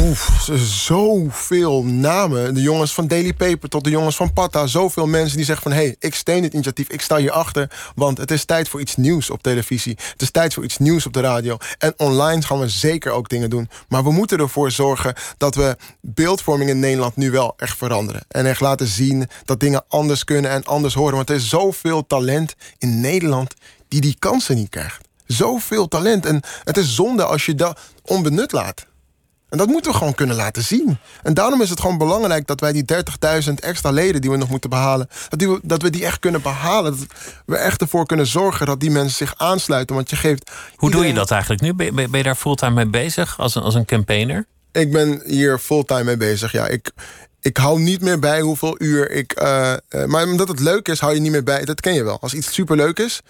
Oef, zoveel namen. De jongens van Daily Paper tot de jongens van Patta. Zoveel mensen die zeggen van... hé, hey, ik steun dit initiatief, ik sta hierachter... want het is tijd voor iets nieuws op televisie. Het is tijd voor iets nieuws op de radio. En online gaan we zeker ook dingen doen. Maar we moeten ervoor zorgen dat we beeldvorming in Nederland... nu wel echt veranderen. En echt laten zien dat dingen anders kunnen en anders horen. Want er is zoveel talent in Nederland die die kansen niet krijgt. Zoveel talent. En het is zonde als je dat onbenut laat. En dat moeten we gewoon kunnen laten zien. En daarom is het gewoon belangrijk dat wij die 30.000 extra leden die we nog moeten behalen, dat, die we, dat we die echt kunnen behalen. Dat we echt ervoor kunnen zorgen dat die mensen zich aansluiten. Want je geeft. Hoe doe je dat eigenlijk nu? Ben, je- ben je daar fulltime mee bezig als een, als een campaigner? Ik ben hier fulltime mee bezig. Ja, ik, ik hou niet meer bij hoeveel uur ik. eh, eh, maar omdat het leuk is, hou je niet meer bij. Dat ken je wel. Als iets superleuk is,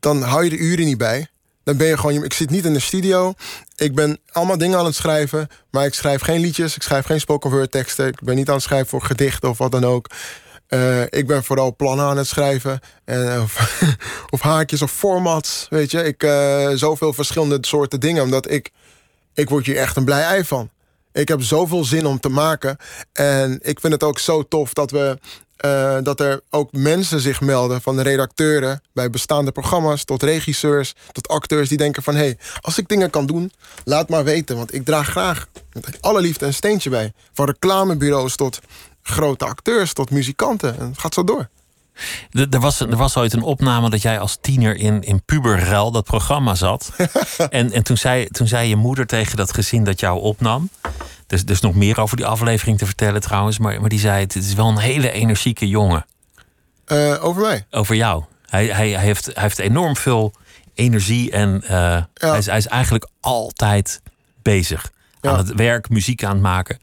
dan hou je de uren niet bij. Dan ben je gewoon. Ik zit niet in de studio. Ik ben allemaal dingen aan het schrijven. Maar ik schrijf geen liedjes. Ik schrijf geen spoken word teksten. Ik ben niet aan het schrijven voor gedichten of wat dan ook. Eh, ik ben vooral plannen aan het schrijven. En, eh, of, of haakjes of formats. Weet je, ik eh, zoveel verschillende soorten dingen. Omdat ik. Ik word hier echt een blij ei van. Ik heb zoveel zin om te maken. En ik vind het ook zo tof dat we. Eh, dat er ook mensen zich melden van redacteuren bij bestaande programma's tot regisseurs tot acteurs die denken van hé, hey, als ik dingen kan doen, laat maar weten, want ik draag graag met alle liefde een steentje bij. Van reclamebureaus tot grote acteurs tot muzikanten. En het gaat zo door. Er, was, er was ooit een opname dat jij als tiener in, in Puberruil dat programma zat. en en toen, zei, toen zei je moeder tegen dat gezin dat jou opnam. Dus, dus nog meer over die aflevering te vertellen trouwens. Maar, maar die zei: Het is wel een hele energieke jongen. Eh, over mij. Over jou. Hij, hij, hij, heeft, hij heeft enorm veel energie en eh, hij, is, hij is eigenlijk altijd bezig. Ja. Aan het werk, muziek aan het maken.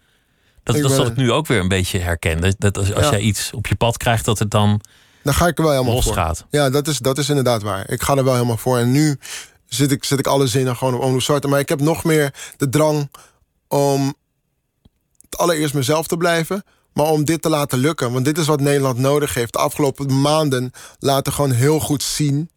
Dat, Ik dat is wat ik nu ook weer een beetje herken. Dat, dat als, als Ja. jij iets op je pad krijgt, dat het dan Dan ga ik er wel helemaal voor. Ja, dat is, dat is inderdaad waar. Ik ga er wel helemaal voor. En nu zit ik, zit ik alle zinnen gewoon op Omroep Zwarte. Maar ik heb nog meer de drang om allereerst mezelf te blijven. Maar om dit te laten lukken. Want dit is wat Nederland nodig heeft. De afgelopen maanden laten gewoon heel goed zien.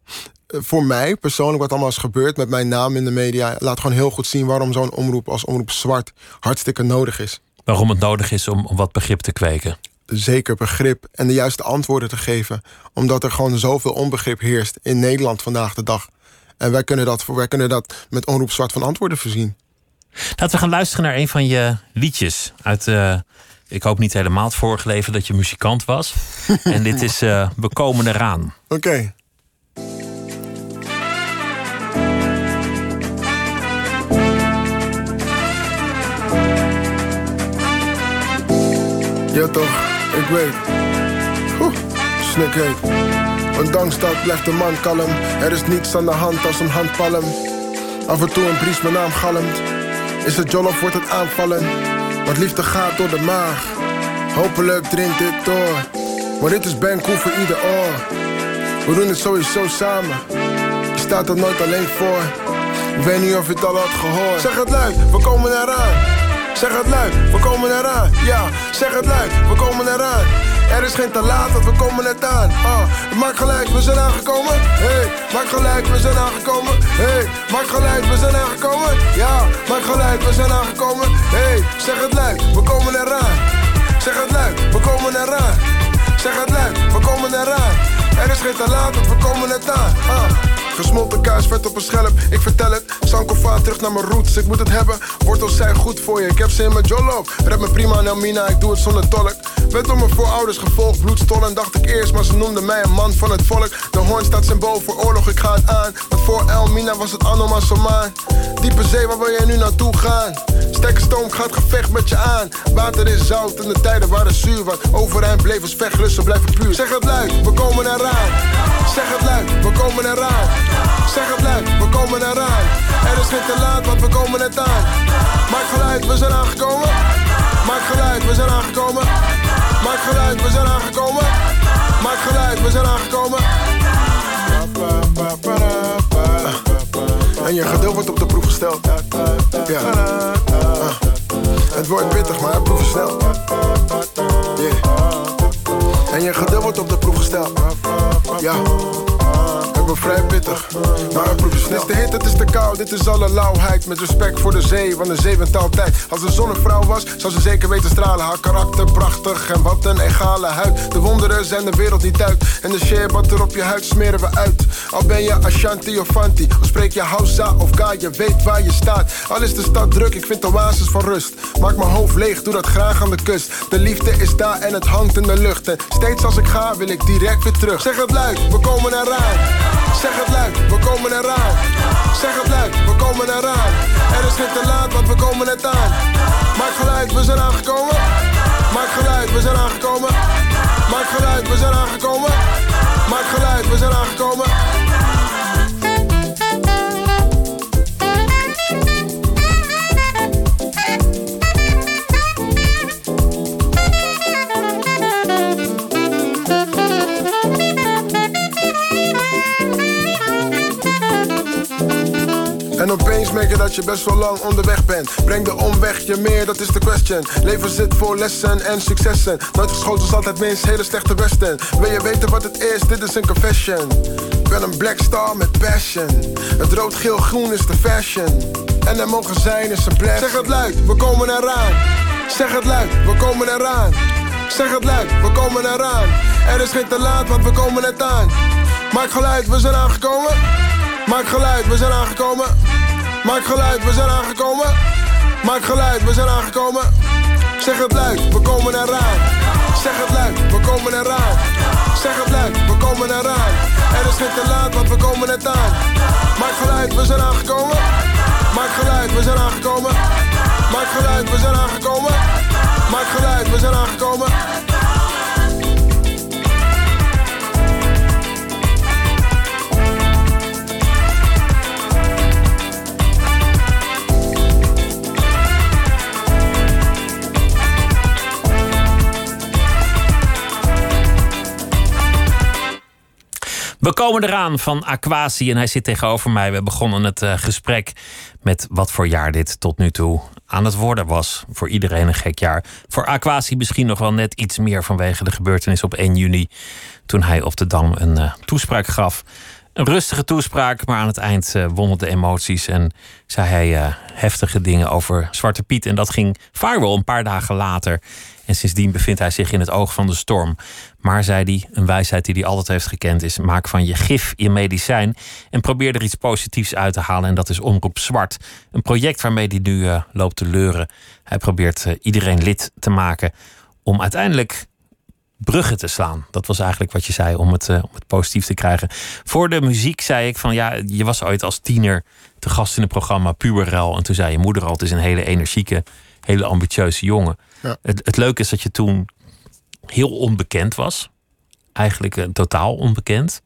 eh, Voor mij persoonlijk, wat allemaal is gebeurd met mijn naam in de media. Laat gewoon heel goed zien waarom zo'n omroep als Omroep Zwart hartstikke nodig is. Waarom het nodig is om, om wat begrip te kweken. Zeker begrip en de juiste antwoorden te geven. Omdat er gewoon zoveel onbegrip heerst in Nederland vandaag de dag. En wij kunnen dat, wij kunnen dat met Omroep Zwart van antwoorden voorzien. Laten we gaan luisteren naar een van je liedjes. Uit, eh, ik hoop niet helemaal het vorige leven dat je muzikant was. en dit is eh, We komen eraan. Oké. Ja toch, ik weet. Oeh, snik heet. Ondanks dat blijft de man kalm. Er is niets aan de hand als een handpalm. Af en toe een bries mijn naam galmt. Is het jollof, wordt het aanvallen. Want liefde gaat door de maag. Hopelijk drinkt dit door. Maar dit is Bankoe voor ieder oor. We doen het sowieso samen. Je staat er nooit alleen voor. Ik weet niet of je het al had gehoord. Zeg het luid, we komen eraan. Zeg het luid, we komen eraan. Ja, zeg het luid, we komen eraan. Er is geen te laat, we komen net aan. Ah, maak gelijk, we zijn aangekomen. Hey, maak gelijk, we zijn aangekomen. Hey, maak gelijk, we zijn aangekomen. Ja, maak gelijk, we zijn aangekomen. Hey, zeg het luid, we komen eraan. Zeg het luid, we komen eraan. Zeg het luid, we komen eraan. Er is geen te laat, we komen net aan. Ah. Gesmolten kaas, vet op een schelp, ik vertel het. Sankofa, terug naar mijn roots, ik moet het hebben. Wortels zijn goed voor je, ik heb ze in mijn jollo. Rap me prima, Nelmina, ik doe het zonder tolk. Werd door mijn voorouders gevolgd, bloedstollen dacht ik eerst, maar ze noemden mij een man van het volk. De hoorn staat symbool voor oorlog, ik ga het aan. Want voor Elmina was het Anoma Somaan. Diepe zee, waar wil jij nu naartoe gaan? Sterke stoom gaat gevecht met je aan. Water is zout in de tijden waren zuur. Wat overeind bleef als vechtlussen blijven puur. Zeg het luid, we komen eraan. Zeg het luid, we komen eraan. Zeg het luid, we komen eraan. Er is geen te laat, want we komen net aan. Maak geluid, we zijn aangekomen. Maak geluid, we zijn aangekomen. Maak geluid, we zijn aangekomen. Maak geluid, we zijn aangekomen. En je geduld wordt op de proef gesteld. Ja. Het wordt pittig, maar proef snel. Yeah. En je wordt op de proef gesteld. Ja. Vrij pittig, maar proef. Het is de hit, het is te koud, dit is alle lauwheid. Met respect voor de zee, want de zee wint altijd. Als een zonnevrouw was, zou ze zeker weten stralen. Haar karakter prachtig en wat een egale huid. De wonderen zijn de wereld niet uit. En de share wat er op je huid smeren we uit. Al ben je Ashanti of Fanti, of spreek je Hausa of Ga, je weet waar je staat. Al is de stad druk, ik vind oases van rust. Maak mijn hoofd leeg, doe dat graag aan de kust. De liefde is daar en het hangt in de lucht. En steeds als ik ga, wil ik direct weer terug. Zeg het luid, we komen eraan. Zeg het luid, we komen eraan. Zeg het luid, we komen eraan. Er is geen te laat, want we komen net aan. Maak geluid, we zijn aangekomen. Maak geluid, we zijn aangekomen. Maak geluid, we zijn aangekomen. Maak geluid, we zijn aangekomen. En opeens merk je dat je best wel lang onderweg bent. Breng de omweg je meer, dat is de question. Leven zit voor lessen en successen. Nooit geschoten is altijd minst hele slechte westen. Wil je weten wat het is? Dit is een confession. Ik ben een black star met passion. Het rood, geel, groen is de fashion. En er mogen zijn is een bless. Zeg het luid, we komen eraan. Zeg het luid, we komen eraan. Zeg het luid, we komen eraan. Er is geen te laat, want we komen net aan. Maak geluid, we zijn aangekomen. Maak geluid, we zijn aangekomen. Maak geluid, we zijn aangekomen. Maak geluid, we zijn aangekomen. Zeg het luid, we komen eraan. Zeg het luid, we komen eraan. Zeg het luid, we komen eraan. Er is geen te laat, want we komen net aan. Maak geluid, we zijn aangekomen. Maak geluid, we zijn aangekomen. Maak geluid, we zijn aangekomen. Maak geluid, we zijn aangekomen. We komen eraan van Aquasi en hij zit tegenover mij. We begonnen het uh, gesprek met wat voor jaar dit tot nu toe aan het worden was. Voor iedereen een gek jaar. Voor Aquasi misschien nog wel net iets meer vanwege de gebeurtenis op 1 juni. Toen hij op de Dam een uh, toespraak gaf. Een rustige toespraak, maar aan het eind uh, wonnen de emoties. En zei hij heftige dingen over Zwarte Piet. En dat ging vaarwel een paar dagen later. En sindsdien bevindt hij zich in het oog van de storm. Maar, zei hij, een wijsheid die hij altijd heeft gekend is... maak van je gif je medicijn en probeer er iets positiefs uit te halen. En dat is Omroep Zwart. Een project waarmee hij nu uh, loopt te leuren. Hij probeert uh, iedereen lid te maken om uiteindelijk bruggen te slaan. Dat was eigenlijk wat je zei om het, uh, om het positief te krijgen. Voor de muziek zei ik van ja, je was ooit als tiener te gast in het programma Puberel. En toen zei je moeder al, het is een hele energieke, hele ambitieuze jongen. Ja. Het, het leuke is dat je toen heel onbekend was. Eigenlijk uh, totaal onbekend.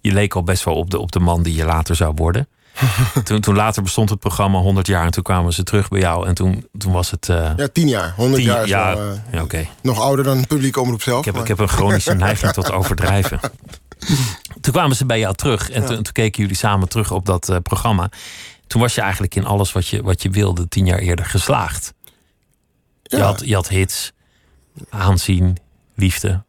Je leek al best wel op de, op de man die je later zou worden. toen, toen later bestond het programma 100 jaar en toen kwamen ze terug bij jou. En toen, toen was het. Uh, ja, 10 jaar. 100 tien, jaar ja, uh, ja, okay. nog ouder dan het publiek omroep zelf. Ik heb, maar... ik heb een chronische neiging tot overdrijven. Toen kwamen ze bij jou terug en Ja. toen, toen keken jullie samen terug op dat uh, programma. Toen was je eigenlijk in alles wat je, wat je wilde tien jaar eerder geslaagd. Je, had, je had hits, aanzien, liefde.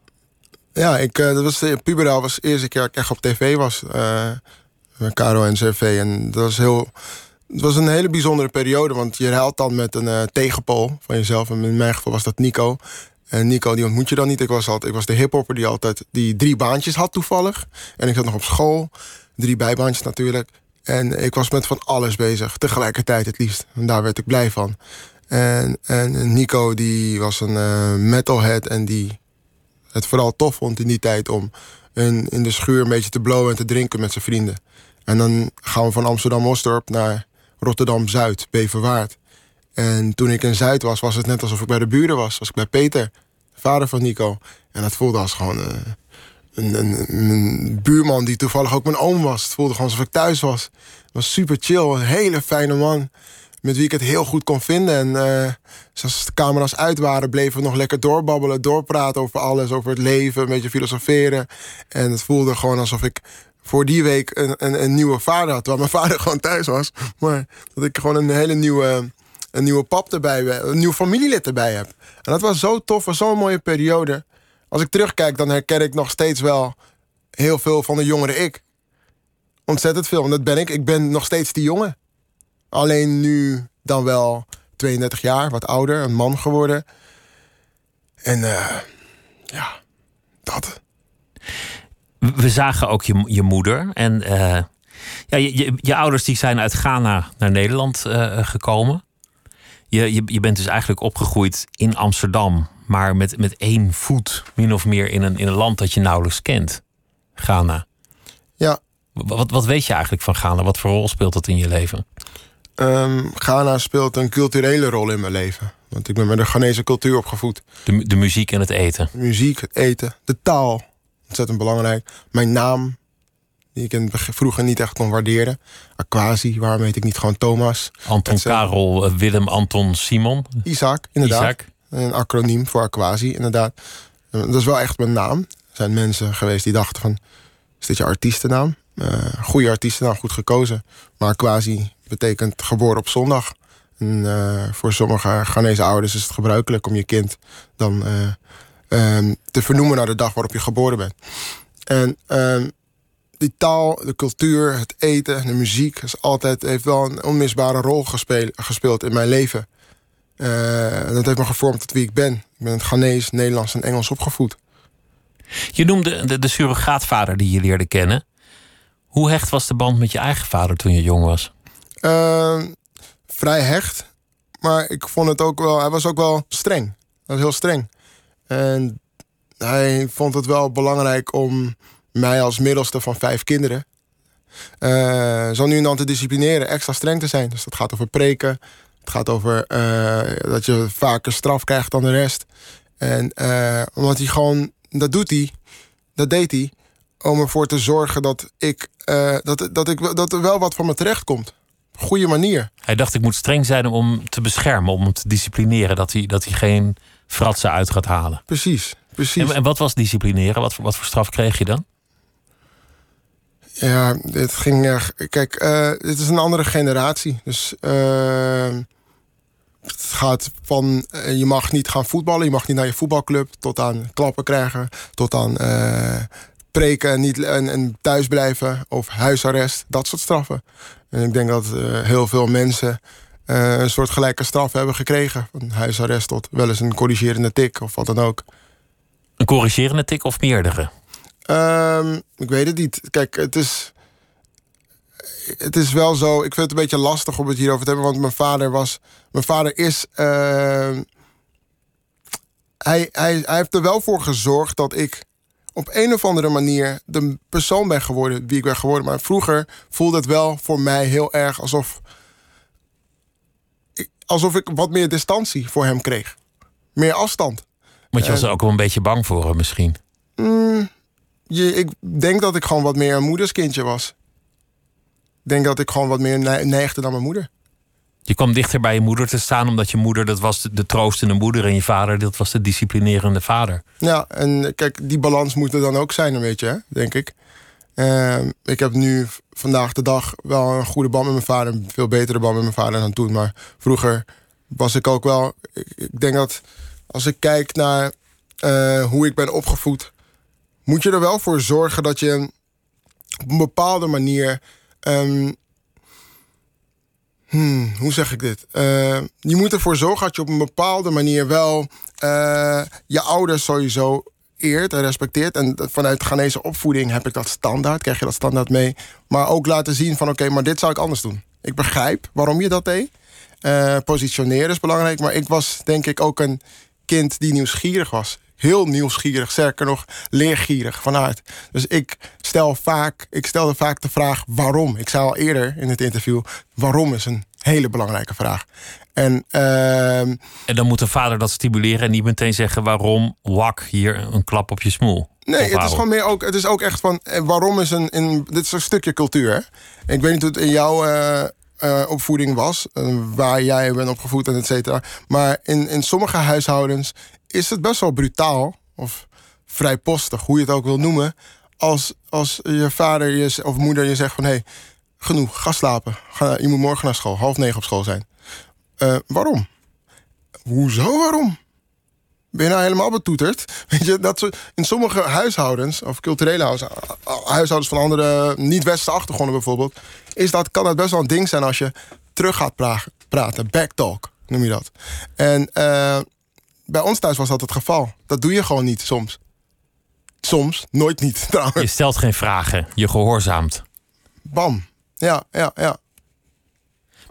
Ja, ik, eh, dat was de puberaal was eerste keer dat ik echt op tv was. eh met Caro en CV. En dat was heel. Het was een hele bijzondere periode, want je ruilt dan met een eh, tegenpool van jezelf. En in mijn geval was dat Nico. En Nico, die ontmoet je dan niet. Ik was, altijd, ik was de hiphopper die altijd die drie baantjes had toevallig. En ik zat nog op school. Drie bijbaantjes natuurlijk. En ik was met van alles bezig, tegelijkertijd het liefst. En daar werd ik blij van. En, en Nico, die was een metalhead en die het vooral tof vond in die tijd om in, de schuur een beetje te blowen en te drinken met zijn vrienden. En dan gaan we van Amsterdam-Osdorp naar Rotterdam-Zuid, Beverwaard. En toen ik in Zuid was, was het net alsof ik bij de buren was. Was ik bij Peter, vader van Nico. En dat voelde als gewoon eh, een, een, een buurman die toevallig ook mijn oom was. Het voelde gewoon alsof ik thuis was. Het was super chill, een hele fijne man. Met wie ik het heel goed kon vinden. En eh, zoals de camera's uit waren, bleven we nog lekker doorbabbelen, doorpraten over alles, over het leven, een beetje filosoferen. En het voelde gewoon alsof ik voor die week een, een, een nieuwe vader had, waar mijn vader gewoon thuis was. Maar dat ik gewoon een hele nieuwe, een nieuwe pap erbij, een nieuw familielid erbij heb. En dat was zo tof, was zo'n mooie periode. Als ik terugkijk, dan herken ik nog steeds wel heel veel van de jongere ik. Ontzettend veel, en dat ben ik. Ik ben nog steeds die jongen. Alleen nu dan wel 32 jaar, wat ouder, een man geworden. En eh, ja, dat. We zagen ook je, je moeder. En eh, ja, je, je, je ouders die zijn uit Ghana naar Nederland eh, gekomen. Je, je, je bent dus eigenlijk opgegroeid in Amsterdam. Maar met, met één voet min of meer in een, in een land dat je nauwelijks kent. Ghana. Ja, Wat, wat weet je eigenlijk van Ghana? Wat voor rol speelt dat in je leven? Ehm, Ghana speelt een culturele rol in mijn leven. Want ik ben met de Ghanese cultuur opgevoed. De, de muziek en het eten. Muziek, het eten, de taal. Ontzettend belangrijk. Mijn naam, die ik in het begin- vroeger niet echt kon waarderen. Aquasi, waarom heet ik niet gewoon Thomas? Anton, Karel, eh, Willem, Anton, Simon. Isaac, inderdaad. Isaac. Een acroniem voor Aquasi, inderdaad. Eh, Dat is wel echt mijn naam. Er zijn mensen geweest die dachten van... is dit je artiestennaam? Eh goede artiestennaam, goed gekozen. Maar Aquasi betekent geboren op zondag. Eh, voor sommige Ghanese ouders is het gebruikelijk om je kind dan eh, ehm, te vernoemen naar de dag waarop je geboren bent. En ehm, die taal, de cultuur, het eten, de muziek... Is altijd, heeft wel een onmisbare rol gespeel- gespeeld in mijn leven. Eh, dat heeft me gevormd tot wie ik ben. Ik ben het Ghanese, Nederlands en Engels opgevoed. Je noemde de, de surrogaatvader die je leerde kennen. Hoe hecht was de band met je eigen vader toen je jong was? Eh, vrij hecht. Maar ik vond het ook wel... Hij was ook wel streng. Hij was heel streng. En hij vond het wel belangrijk om mij als middelste van vijf kinderen... eh, zo nu en dan te disciplineren, extra streng te zijn. Dus dat gaat over preken. Het gaat over eh, dat je vaker straf krijgt dan de rest. En eh, omdat hij gewoon... Dat doet hij. Dat deed hij. Om ervoor te zorgen dat ik... dat, dat, ik dat er wel wat van me terecht komt. Goede manier. Hij dacht ik moet streng zijn om te beschermen, om hem te disciplineren. Dat hij, dat hij geen fratsen uit gaat halen. Precies. Precies. En, en wat was disciplineren? Wat, voor- wat voor straf kreeg je dan? Ja, dit ging. Uh, kijk, uh, dit is een andere generatie. Dus uh, het gaat van je mag niet gaan voetballen, je mag niet naar je voetbalclub, tot aan klappen krijgen, tot aan preken en, niet, en, en thuis blijven of huisarrest, dat soort straffen. En ik denk dat heel veel mensen een soort gelijke straf hebben gekregen. Van huisarrest tot wel eens een corrigerende tik of wat dan ook. Een corrigerende tik of meerdere? Um, ik weet het niet. Kijk, het is. Het is wel zo. Ik vind het een beetje lastig om het hierover te hebben. Want mijn vader was. Mijn vader is. Uh, hij, hij, hij heeft er wel voor gezorgd dat ik op een of andere manier de persoon ben geworden wie ik ben geworden. Maar vroeger voelde het wel voor mij heel erg alsof. alsof ik wat meer distantie voor hem kreeg. Meer afstand. Want je was er ook wel een beetje bang voor hem misschien. Mm, je, ik denk dat ik gewoon wat meer een moederskindje was. Ik denk dat ik gewoon wat meer neigde dan mijn moeder. Je kwam dichter bij je moeder te staan, omdat je moeder dat was de, troostende moeder en je vader dat was de disciplinerende vader. Ja, en kijk, die balans moet er dan ook zijn, een beetje, hè, denk ik. Uh, ik heb nu vandaag de dag wel een goede band met mijn vader, een veel betere band met mijn vader dan toen. Maar vroeger was ik ook wel. Ik, denk dat als ik kijk naar uh, hoe ik ben opgevoed, moet je er wel voor zorgen dat je op een bepaalde manier. Um, hmm, hoe zeg ik dit? Uh, je moet ervoor zorgen dat je op een bepaalde manier wel uh, je ouders sowieso eert en respecteert. En vanuit Ghanese opvoeding heb ik dat standaard, krijg je dat standaard mee. Maar ook laten zien van oké, maar dit zou ik anders doen. Ik begrijp waarom je dat deed. Uh, positioneren is belangrijk. Maar ik was denk ik ook een kind die nieuwsgierig was heel nieuwsgierig, sterker nog leergierig vanuit. Dus ik stel vaak, ik stelde vaak de vraag waarom. Ik zei al eerder in het interview, waarom is een hele belangrijke vraag. En, uh, en dan moet de vader dat stimuleren en niet meteen zeggen waarom, wak, hier een klap op je smoel. Nee, het is gewoon meer ook, het is ook echt van eh, waarom is een, in, dit is een stukje cultuur. Hè? Ik weet niet hoe het in jouw uh, uh, opvoeding was, waar jij bent opgevoed en et cetera. Maar in, in sommige huishoudens is het best wel brutaal, of vrijpostig, hoe je het ook wil noemen, als, als je vader je, of moeder je zegt van hé, hey, genoeg, ga slapen. Ga, je moet morgen naar school, half negen op school zijn. Uh, waarom? Hoezo waarom? Ben je nou helemaal betoeterd? Weet je, dat in sommige huishoudens, of culturele huishoudens van andere niet-westerse achtergronden bijvoorbeeld, is dat, kan dat best wel een ding zijn als je terug gaat praten. Backtalk noem je dat. En uh, bij ons thuis was dat het geval. Dat doe je gewoon niet soms. Soms, nooit niet trouwens. Je stelt geen vragen, je gehoorzaamt. Bam. Ja, ja, ja.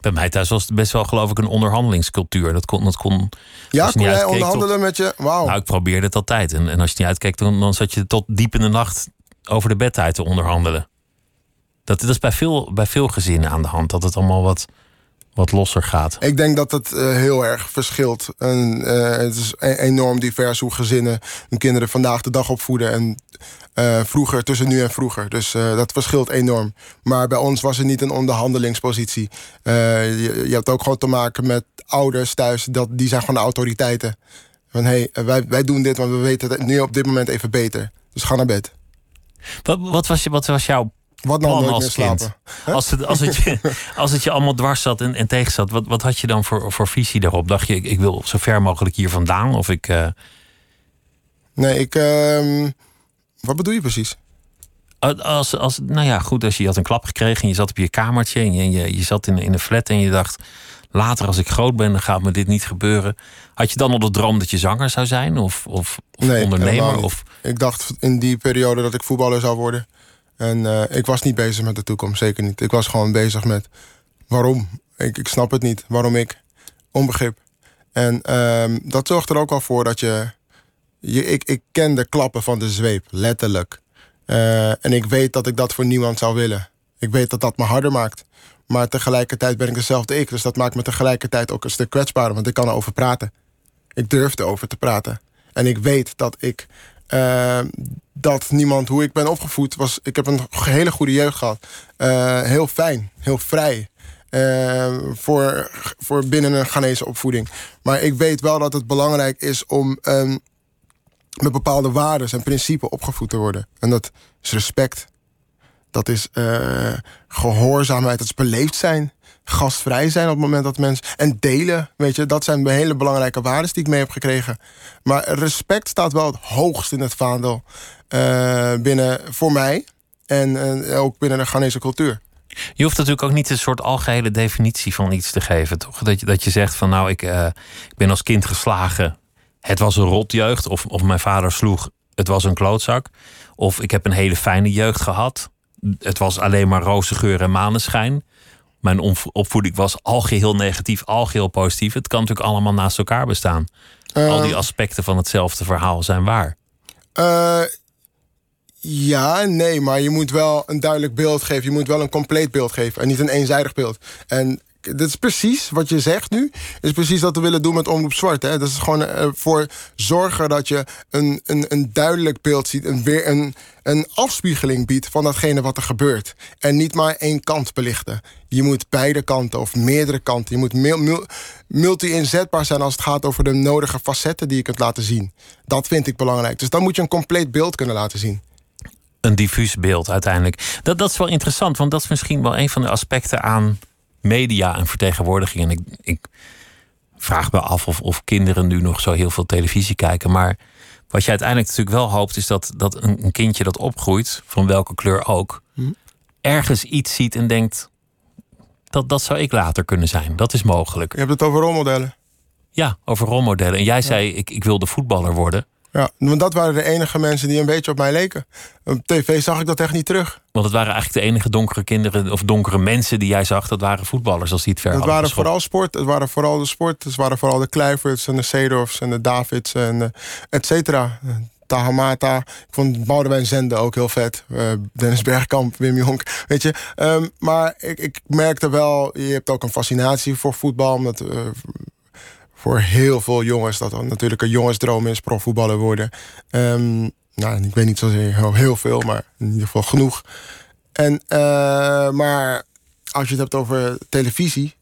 Bij mij thuis was het best wel, geloof ik, een onderhandelingscultuur. Dat kon. Dat kon ja, kon jij onderhandelen met je? Wauw. Nou, ik probeerde het altijd. En, en als je niet uitkeek, dan, dan zat je tot diep in de nacht over de bedtijd te onderhandelen. Dat, dat is bij veel, bij veel gezinnen aan de hand. Dat het allemaal wat wat losser gaat? Ik denk dat het uh, heel erg verschilt. En, uh, het is e-, enorm divers hoe gezinnen hun kinderen vandaag de dag opvoeden. En uh, vroeger, tussen nu en vroeger. Dus dat verschilt enorm. Maar bij ons was het niet een onderhandelingspositie. Je, je, hebt ook gewoon te maken met ouders thuis. Dat, die zijn gewoon de autoriteiten. Van hé, hey, wij, wij doen dit, want we weten het nu op dit moment even beter. Dus ga naar bed. Wat, wat, was, je, wat was jouw wat nou nooit als slapen? Als het, als, het je, als het je allemaal dwars zat en, en tegen zat, wat, wat had je dan voor, voor visie daarop? Dacht je, ik, ik wil zo ver mogelijk hier vandaan? Of ik. Uh... Nee, ik. Uh, wat bedoel je precies? Als, als, nou ja, goed, als je, je had een klap gekregen en je zat op je kamertje en je, je, je zat in, in een flat en je dacht, later als ik groot ben, dan gaat me dit niet gebeuren. Had je dan al de droom dat je zanger zou zijn of, of, of nee, ondernemer? Of... Ik dacht in die periode dat ik voetballer zou worden. En uh, ik was niet bezig met de toekomst, zeker niet. Ik was gewoon bezig met waarom. Ik, snap het niet. Waarom ik? Onbegrip. En uh, dat zorgt er ook al voor dat je. je ik, ik ken de klappen van de zweep, letterlijk. Uh, en ik weet dat ik dat voor niemand zou willen. Ik weet dat dat me harder maakt. Maar tegelijkertijd ben ik dezelfde ik. Dus dat maakt me tegelijkertijd ook een stuk kwetsbaarder. Want ik kan erover praten. Ik durf erover te praten. En ik weet dat ik uh, dat niemand, hoe ik ben opgevoed, was. Ik heb een hele goede jeugd gehad. Uh, heel fijn, heel vrij. Uh, voor, voor binnen een Ghanese opvoeding. Maar ik weet wel dat het belangrijk is om um, met bepaalde waarden en principes opgevoed te worden. En dat is respect. dat is gehoorzaamheid, dat is beleefd zijn. Gastvrij zijn op het moment dat mensen. En delen, weet je, dat zijn hele belangrijke waarden die ik mee heb gekregen. Maar respect staat wel het hoogst in het vaandel uh, binnen voor mij. En ook binnen de Ghanese cultuur. Je hoeft natuurlijk ook niet een soort algehele definitie van iets te geven, toch? Dat je, dat je zegt van nou, ik, uh, ik ben als kind geslagen. Het was een rotjeugd. Of, of mijn vader sloeg. Het was een klootzak. Of ik heb een hele fijne jeugd gehad. Het was alleen maar roze geur en maneschijn. Mijn opvoeding was al geheel negatief, al geheel positief. Het kan natuurlijk allemaal naast elkaar bestaan. al die ehm. aspecten van hetzelfde verhaal zijn waar. Uh, ja, nee, maar je moet wel een duidelijk beeld geven. Je moet wel een compleet beeld geven en niet een eenzijdig beeld. En dit is precies wat je zegt nu. Is precies wat we willen doen met Omroep Zwart. Hè? Dat is gewoon uh, voor zorgen dat je een, een, een duidelijk beeld ziet. Een, weer een, een afspiegeling biedt van datgene wat er gebeurt. En niet maar één kant belichten. Je moet beide kanten of meerdere kanten. Je moet multi-inzetbaar zijn als het gaat over de nodige facetten die je kunt laten zien. Dat vind ik belangrijk. Dus dan moet je een compleet beeld kunnen laten zien een diffuus beeld uiteindelijk. Dat, dat is wel interessant, want dat is misschien wel een van de aspecten aan media en vertegenwoordiging. En ik, ik vraag me af of, of kinderen nu nog zo heel veel televisie kijken. Maar wat je uiteindelijk natuurlijk wel hoopt, is dat, dat een, een kindje dat opgroeit, van welke kleur ook, hm? ergens iets ziet en denkt. Dat, dat zou ik later kunnen zijn. Dat is mogelijk. Je hebt het over rolmodellen. Ja, over rolmodellen. En jij zei, ik, ik wilde voetballer worden. Ja, want dat waren de enige mensen die een beetje op mij leken. Op tv zag ik dat echt niet terug. Want het waren eigenlijk de enige donkere kinderen of donkere mensen die jij zag. Dat waren voetballers als die het ver Het waren vooral sport. Het waren vooral de sport. Het waren vooral de Kluiverts en de Seedorfs en de Davids en et cetera. Tahamata. Ik vond Boudewijn Zende ook heel vet. Uh, Dennis Bergkamp, Wim Jonk. Weet je. Um, maar ik, ik merkte wel, je hebt ook een fascinatie voor voetbal. Omdat uh, voor heel veel jongens dat dan natuurlijk een jongensdroom is profvoetballer worden. Um, nou, ik weet niet zozeer heel veel, maar in ieder geval genoeg. En, uh, maar als je het hebt over televisie,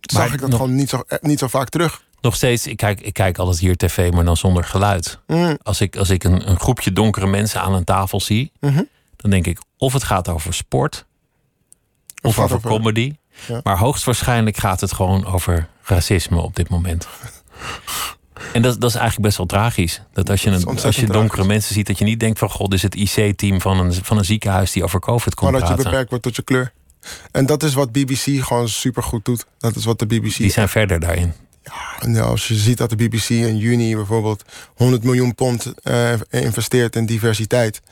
zag ik dat gewoon niet zo, eh, niet zo vaak terug. Nog steeds, ik kijk, ik kijk altijd hier tv, maar dan zonder geluid. Mm. Als ik, als ik een, een, groepje donkere mensen aan een tafel zie, mm -hmm. dan denk ik of het gaat over sport, of, of over, over comedy. Maar hoogstwaarschijnlijk gaat het gewoon over racisme op dit moment. En dat, dat is eigenlijk best wel tragisch. Dat als je, een, als je donkere mensen ziet, dat je niet denkt van god, is het IC-team van een, van een ziekenhuis die over COVID komt. Maar dat je beperkt wordt tot je kleur. En dat is wat BBC gewoon super goed doet. Dat is wat de BBC. Die zijn verder daarin. Ja, als je ziet dat de BBC in juni bijvoorbeeld 100 miljoen pond uh, investeert in diversiteit.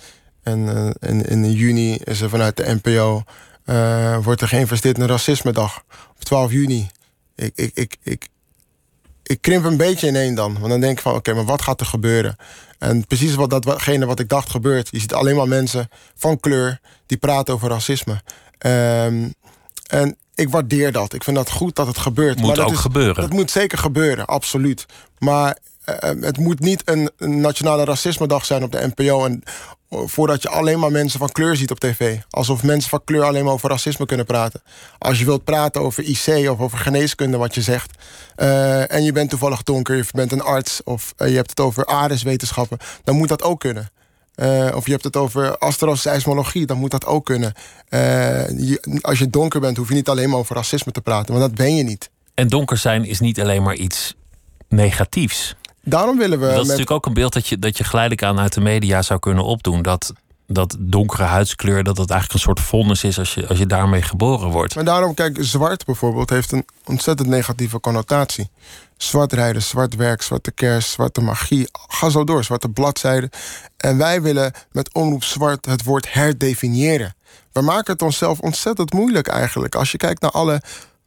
En uh, in, in juni is er vanuit de NPO uh, wordt er geïnvesteerd in een racismedag op 12 juni. Ik, ik, ik, ik, ik krimp een beetje ineen dan. Want dan denk ik van, oké, maar wat gaat er gebeuren? En precies wat datgene wat ik dacht gebeurt. Je ziet alleen maar mensen van kleur die praten over racisme. Um, en ik waardeer dat. Ik vind dat goed dat het gebeurt. Moet maar dat ook is, gebeuren. Dat moet zeker gebeuren, absoluut. Maar het moet niet een, nationale racismedag zijn op de NPO. En voordat je alleen maar mensen van kleur ziet op tv. Alsof mensen van kleur alleen maar over racisme kunnen praten. Als je wilt praten over IC of over geneeskunde, wat je zegt. En je bent toevallig donker, je bent een arts of je hebt het over aardeswetenschappen, dan moet dat ook kunnen. Of je hebt het over astroseismologie, dan moet dat ook kunnen. Als je donker bent, hoef je niet alleen maar over racisme te praten, want dat ben je niet. En donker zijn is niet alleen maar iets negatiefs. Daarom willen we. Dat is natuurlijk ook een beeld dat je, dat je geleidelijk aan uit de media zou kunnen opdoen. Dat, dat donkere huidskleur, dat het eigenlijk een soort vonnis is als je, als je daarmee geboren wordt. Maar daarom, kijk, zwart bijvoorbeeld heeft een ontzettend negatieve connotatie. Zwart rijden, zwart werk, zwarte kers, zwarte magie. Ga zo door, zwarte bladzijden. En wij willen met Omroep Zwart het woord herdefiniëren. We maken het onszelf ontzettend moeilijk eigenlijk. Als je kijkt naar alle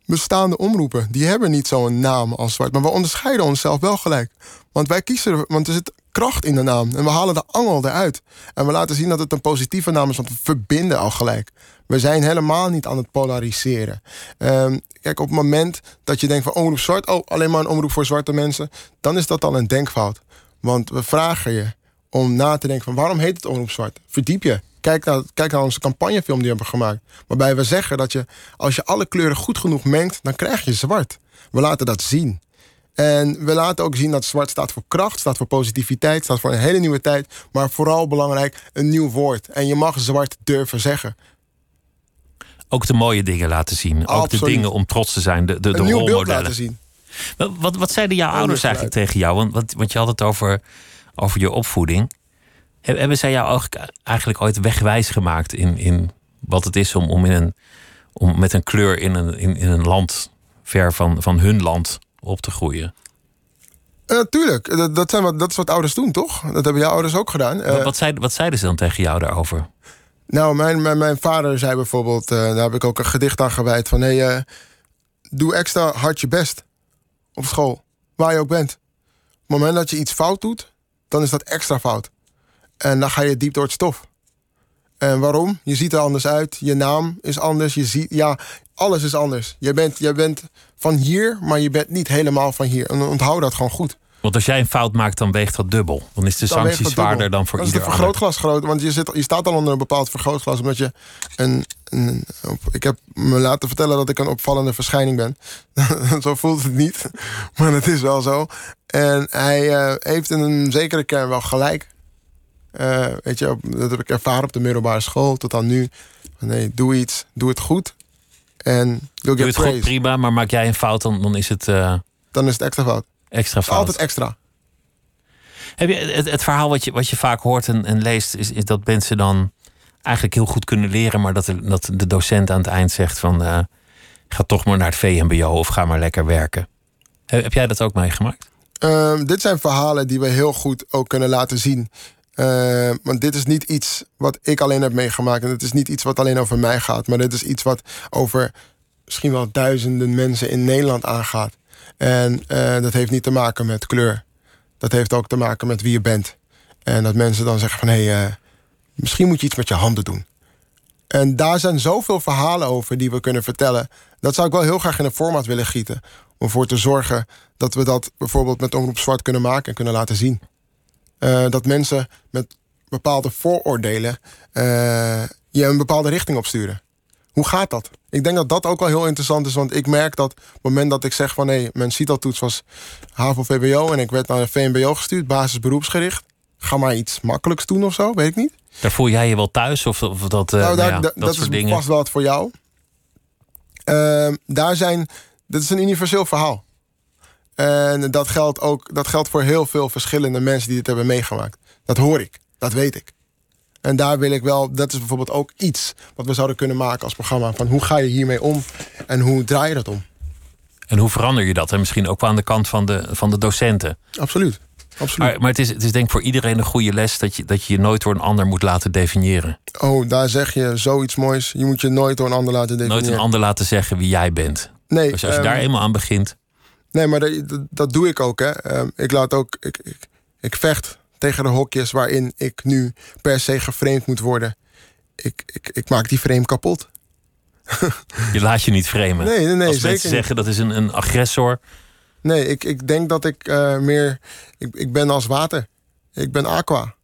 bestaande omroepen, die hebben niet zo'n naam als zwart. Maar we onderscheiden onszelf wel gelijk. Want wij kiezen, want er zit kracht in de naam. En we halen de angel eruit. En we laten zien dat het een positieve naam is, want we verbinden al gelijk. We zijn helemaal niet aan het polariseren. Um, kijk, op het moment dat je denkt van omroep zwart, oh, alleen maar een omroep voor zwarte mensen, dan is dat al een denkfout. Want we vragen je om na te denken van waarom heet het omroep zwart? Verdiep je. Kijk naar, kijk naar onze campagnefilm die we hebben gemaakt. Waarbij we zeggen dat je, als je alle kleuren goed genoeg mengt, dan krijg je zwart. We laten dat zien. En we laten ook zien dat zwart staat voor kracht, staat voor positiviteit, staat voor een hele nieuwe tijd. Maar vooral belangrijk, een nieuw woord. En je mag zwart durven zeggen. Ook de mooie dingen laten zien. Ook de dingen om trots te zijn. De, de, de rolmodellen. laten zien. Wat, wat, wat zeiden jouw ouders eigenlijk tegen jou? Want, want, want je had het over, over je opvoeding. Heb- Hebben zij jou eigenlijk ooit wegwijs gemaakt in, in wat het is om, om, in een, om met een kleur in een, in, in een land ver van, van hun land op te groeien? Eh, tuurlijk, dat, dat, zijn wat, dat is wat ouders doen, toch? Dat hebben jouw ouders ook gedaan. Eh, wat, wat, zeiden, wat zeiden ze dan tegen jou daarover? Nou, mijn, mijn, mijn vader zei bijvoorbeeld, eh, daar heb ik ook een gedicht aan gewijd van: hey, eh, doe extra hard je best op school, waar je ook bent. Op het moment dat je iets fout doet, dan is dat extra fout. En dan ga je diep door het stof. En waarom? Je ziet er anders uit, je naam is anders, je ziet, ja, alles is anders. Je bent, je bent van hier, maar je bent niet helemaal van hier. En onthoud dat gewoon goed. Want als jij een fout maakt, dan weegt dat dubbel. Dan is de Dan sanctie zwaarder dan voor dat is ieder de ander. vergrootglas groot, want je, zit, je staat al onder een bepaald vergrootglas. Omdat je een, een, op- ik heb me laten vertellen dat ik een opvallende verschijning ben. zo voelt het niet, maar het is wel zo. En hij eh, heeft in een zekere kern wel gelijk. Eh, weet je, dat heb ik ervaren op de middelbare school tot aan nu. Nee, doe iets, doe het goed. En Doe het goed, prima. Maar maak jij een fout, dan, dan is het eh, Dan is het extra fout. extra fout. Altijd extra. Heb je het, het verhaal wat je, wat je vaak hoort en, en leest, is, is dat mensen dan eigenlijk heel goed kunnen leren, maar dat, er, dat de docent aan het eind zegt van eh, ga toch maar naar het VMBO of ga maar lekker werken. Heb, heb jij dat ook meegemaakt? Ehm, dit zijn verhalen die we heel goed ook kunnen laten zien. Ehm, want dit is niet iets wat ik alleen heb meegemaakt. En het is niet iets wat alleen over mij gaat. Maar dit is iets wat over misschien wel duizenden mensen in Nederland aangaat. En eh, dat heeft niet te maken met kleur. Dat heeft ook te maken met wie je bent. En dat mensen dan zeggen van... hé, hey, eh, misschien moet je iets met je handen doen. En daar zijn zoveel verhalen over die we kunnen vertellen. Dat zou ik wel heel graag in een format willen gieten. Om ervoor te zorgen dat we dat bijvoorbeeld met Omroep Zwart kunnen maken en kunnen laten zien. Eh, dat mensen met bepaalde vooroordelen eh, je een bepaalde richting opsturen. Hoe gaat dat? Ik denk dat dat ook wel heel interessant is, want ik merk dat op het moment dat ik zeg van hé, mijn CITO-toets was HAVO-VBO en ik werd naar de VMBO gestuurd, basis beroepsgericht. Ga maar iets makkelijks doen of zo, weet ik niet. Daar voel jij je wel thuis of, of dat, eh, nou, nou daar, ja, da- dat, dat, soort is dingen? vast wel wat voor jou. Ehm, daar zijn, dit is een universeel verhaal. En dat geldt ook dat geldt voor heel veel verschillende mensen die dit hebben meegemaakt. Dat hoor ik, dat weet ik. En daar wil ik wel, dat is bijvoorbeeld ook iets wat we zouden kunnen maken als programma. Van hoe ga je hiermee om en hoe draai je dat om? En hoe verander je dat? En misschien ook wel aan de kant van de, van de docenten. Absoluut. Absoluut. Maar, maar het, is, het is denk ik voor iedereen een goede les dat je, dat je je nooit door een ander moet laten definiëren. Oh, daar zeg je zoiets moois. Je moet je nooit door een ander laten definiëren. Nooit een ander laten zeggen wie jij bent. Nee, Dus als je ehm, daar eenmaal aan begint. Nee, maar dat, dat, doe ik ook. Hè. Ehm, ik laat ook. Ik, ik, ik vecht tegen de hokjes waarin ik nu per se geframed moet worden. Ik, ik, ik maak die frame kapot. Je laat je niet framen. Nee, nee, nee, Als zeker mensen niet. zeggen dat is een, een agressor. Nee, ik, ik denk dat ik eh, meer. Ik, ik ben als water. Ik ben aqua.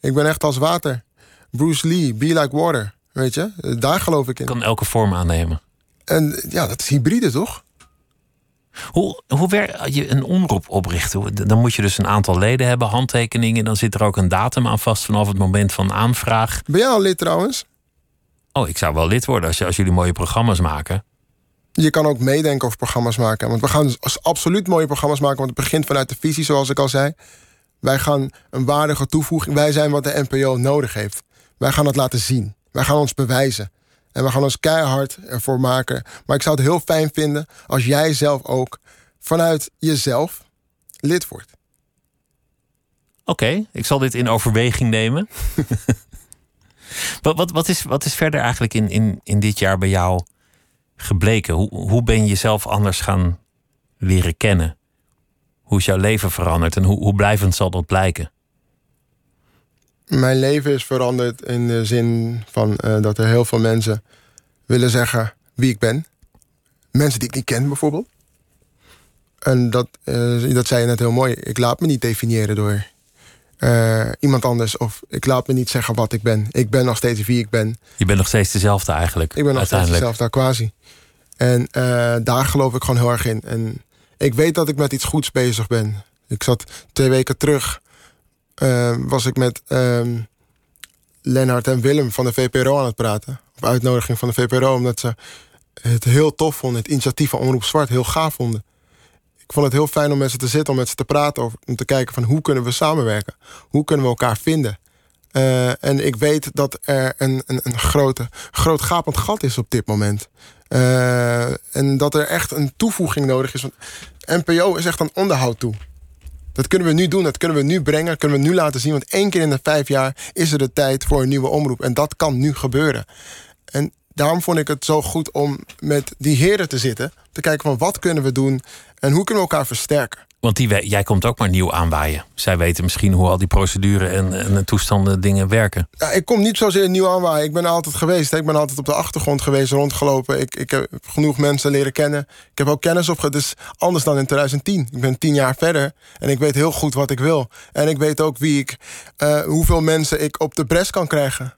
Ik ben echt als water. Bruce Lee, be like water. Weet je, daar geloof ik in. kan elke vorm aannemen. En ja, dat is hybride toch? Hoe, hoe je een omroep oprichten? Dan moet je dus een aantal leden hebben, handtekeningen. Dan zit er ook een datum aan vast vanaf het moment van aanvraag. Ben jij al lid trouwens? Oh, ik zou wel lid worden als jullie mooie programma's maken. Je kan ook meedenken over programma's maken. Want we gaan dus absoluut mooie programma's maken. Want het begint vanuit de visie, zoals ik al zei. Wij gaan een waardige toevoeging. Wij zijn wat de NPO nodig heeft. Wij gaan het laten zien. Wij gaan ons bewijzen. En we gaan ons keihard ervoor maken. Maar ik zou het heel fijn vinden als jij zelf ook vanuit jezelf lid wordt. Oké, ik zal dit in overweging nemen. wat, wat, wat, is, wat is verder eigenlijk in, in, in dit jaar bij jou gebleken? Hoe, hoe ben je jezelf anders gaan leren kennen? Hoe is jouw leven veranderd en hoe, hoe blijvend zal dat blijken? Mijn leven is veranderd in de zin van eh, dat er heel veel mensen willen zeggen wie ik ben. Mensen die ik niet ken, bijvoorbeeld. En dat, eh, dat zei je net heel mooi. Ik laat me niet definiëren door eh, iemand anders. Of ik laat me niet zeggen wat ik ben. Ik ben nog steeds wie ik ben. Je bent nog steeds dezelfde eigenlijk. Ik ben nog steeds dezelfde quasi. En daar geloof ik gewoon heel erg in. En ik weet dat ik met iets goeds bezig ben. Ik zat twee weken terug. Eh, was ik met ehm Lennart en Willem van de VPRO aan het praten. Op uitnodiging van de VPRO, omdat ze het heel tof vonden. Het initiatief van Omroep Zwart heel gaaf vonden. Ik vond het heel fijn om met ze te zitten, om met ze te praten. Om te kijken van hoe kunnen we samenwerken? Hoe kunnen we elkaar vinden? Uh, en ik weet dat er een, een, een grote, groot gapend gat is op dit moment. Uh, en dat er echt een toevoeging nodig is. Want NPO is echt aan onderhoud toe. Dat kunnen we nu doen, dat kunnen we nu brengen, dat kunnen we nu laten zien. Want één keer in de vijf jaar is er de tijd voor een nieuwe omroep. En dat kan nu gebeuren. En daarom vond ik het zo goed om met die heren te zitten. Te kijken van wat kunnen we doen en hoe kunnen we elkaar versterken. Want die, jij komt ook maar nieuw aanwaaien. Zij weten misschien hoe al die procedure en, en toestanden dingen werken. Ja, ik kom niet zozeer nieuw aanwaaien. Ik ben altijd geweest. Ik ben altijd op de achtergrond geweest, rondgelopen. Ik, ik heb genoeg mensen leren kennen. Ik heb ook kennis opgedaan. Dus anders dan in 2010. Ik ben tien jaar verder. En ik weet heel goed wat ik wil. En ik weet ook wie ik, uh, hoeveel mensen ik op de bres kan krijgen.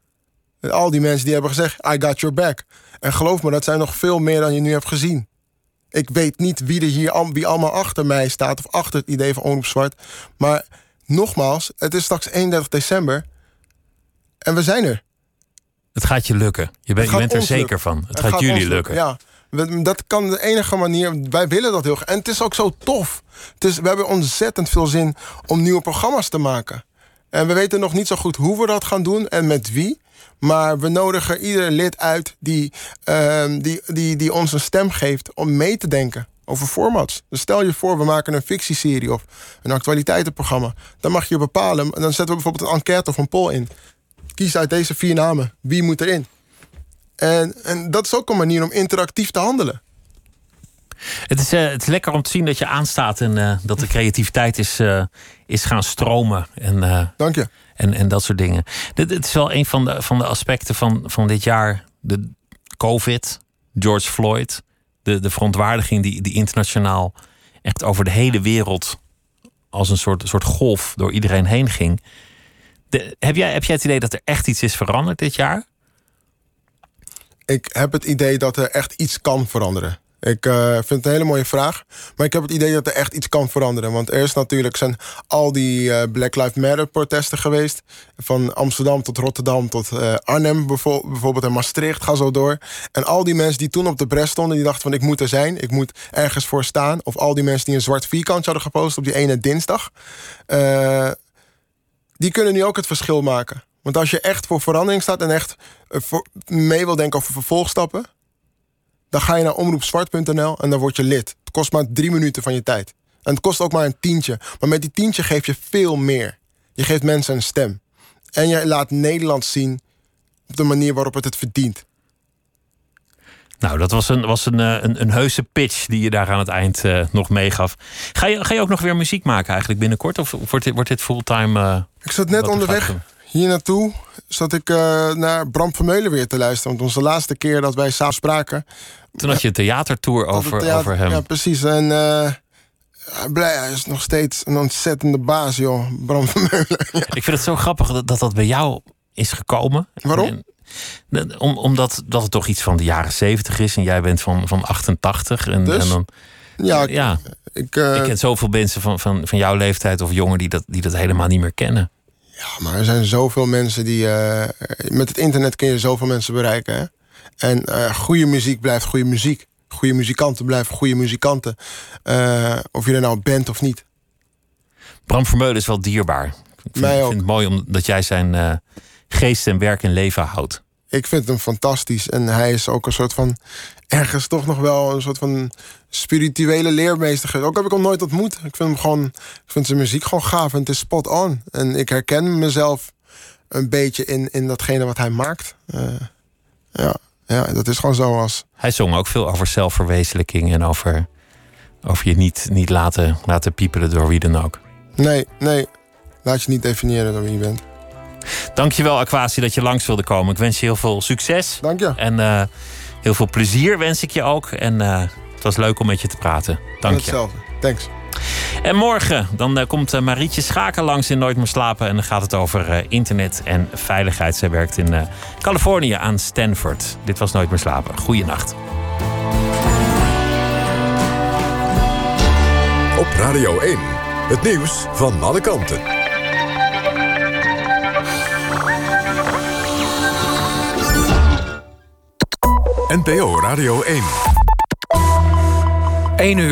Al die mensen die hebben gezegd, I got your back. En geloof me, dat zijn nog veel meer dan je nu hebt gezien. Ik weet niet wie er hier wie allemaal achter mij staat of achter het idee van Omroep Zwart. Maar nogmaals, het is straks 31 december en we zijn er. Het gaat je lukken. Je, bent, je bent er zeker van. Het, het gaat, jullie lukken. Ja, dat kan de enige manier. Wij willen dat heel graag. En het is ook zo tof. Het is, we hebben ontzettend veel zin om nieuwe programma's te maken. En we weten nog niet zo goed hoe we dat gaan doen en met wie. Maar we nodigen ieder lid uit die, uh, die, die, die ons een stem geeft om mee te denken over formats. Dus stel je voor, we maken een fictieserie of een actualiteitenprogramma. Dan mag je bepalen, dan zetten we bijvoorbeeld een enquête of een poll in. Kies uit deze vier namen. Wie moet erin? En, en dat is ook een manier om interactief te handelen. Het is, uh, het is lekker om te zien dat je aanstaat en uh, dat de creativiteit is, uh, is gaan stromen. En, Dank je. En, en dat soort dingen. Dit, is wel een van de, van de aspecten van, van dit jaar. De COVID, George Floyd, de, de verontwaardiging die, die internationaal echt over de hele wereld als een soort, soort golf door iedereen heen ging. Heb, jij, heb jij het idee dat er echt iets is veranderd dit jaar? Ik heb het idee dat er echt iets kan veranderen. Ik uh, vind het een hele mooie vraag. Maar ik heb het idee dat er echt iets kan veranderen. Want er is natuurlijk zijn al die uh, Black Lives Matter protesten geweest. Van Amsterdam tot Rotterdam tot uh, Arnhem bijvoorbeeld en Maastricht. Ga zo door. En al die mensen die toen op de bres stonden, die dachten van ik moet er zijn. Ik moet ergens voor staan. Of al die mensen die een zwart vierkantje hadden gepost op die ene dinsdag. die kunnen nu ook het verschil maken. Want als je echt voor verandering staat en echt mee wil denken over vervolgstappen dan ga je naar omroepzwart.nl en dan word je lid. Het kost maar drie minuten van je tijd. En het kost ook maar een tientje. Maar met die tientje geef je veel meer. Je geeft mensen een stem. En je laat Nederland zien op de manier waarop het het verdient. Nou, dat was een, was een, eh, een, een heuse pitch die je daar aan het eind uh, nog meegaf. Ga je, ga je ook nog weer muziek maken eigenlijk binnenkort? Of wordt dit, wordt dit fulltime? Uh, ik zat net onderweg hier naartoe zat ik uh, naar Bram Vermeulen weer te luisteren. Want onze laatste keer dat wij samen spraken... Toen had je een theatertour over, theater, over hem. Ja, precies. En uh, blij, hij is nog steeds een ontzettende baas, joh. Bram Vermeulen. Ja. Ik vind het zo grappig dat, dat dat bij jou is gekomen. Waarom? En, om, omdat dat het toch iets van de jaren zeventig is. En jij bent van, van 88. En, dus? en dan... Ja, ja. Ik, uh, ik ken zoveel mensen van, van, van jouw leeftijd of jonger die dat, die dat helemaal niet meer kennen. Ja, maar er zijn zoveel mensen die. Uh, met het internet kun je zoveel mensen bereiken. Hè? En uh, goede muziek blijft goede muziek. Goede muzikanten blijven goede muzikanten. Uh, of je er nou bent of niet. Bram Vermeulen is wel dierbaar. Ik vind, Mij ook. vind het mooi omdat jij zijn geest en werk en leven houdt. Ik vind hem fantastisch. En hij is ook een soort van. Ergens toch nog wel een soort van spirituele leermeester. Ook heb ik hem nooit ontmoet. Ik vind hem gewoon. Ik vind zijn muziek gewoon gaaf en het is spot on. En ik herken mezelf een beetje in, in datgene wat hij maakt. Uh, ja, ja, dat is gewoon zo als. Hij zong ook veel over zelfverwezenlijking en over, over je niet, niet laten, laten piepelen door wie dan ook. Nee, nee. Laat je niet definiëren door wie je bent. Dankjewel, Aquasi, dat je langs wilde komen. Ik wens je heel veel succes. Dank je. En uh, heel veel plezier wens ik je ook. En uh, het was leuk om met je te praten. Dank je. Hetzelfde. Thanks. En morgen dan uh, komt Marietje Schaken langs in Nooit meer slapen. En dan gaat het over internet en veiligheid. Zij werkt in Californië aan Stanford. Dit was Nooit meer slapen. Goeienacht. Op Radio 1. Het nieuws van alle kanten. NPO Radio 1. 1 uur.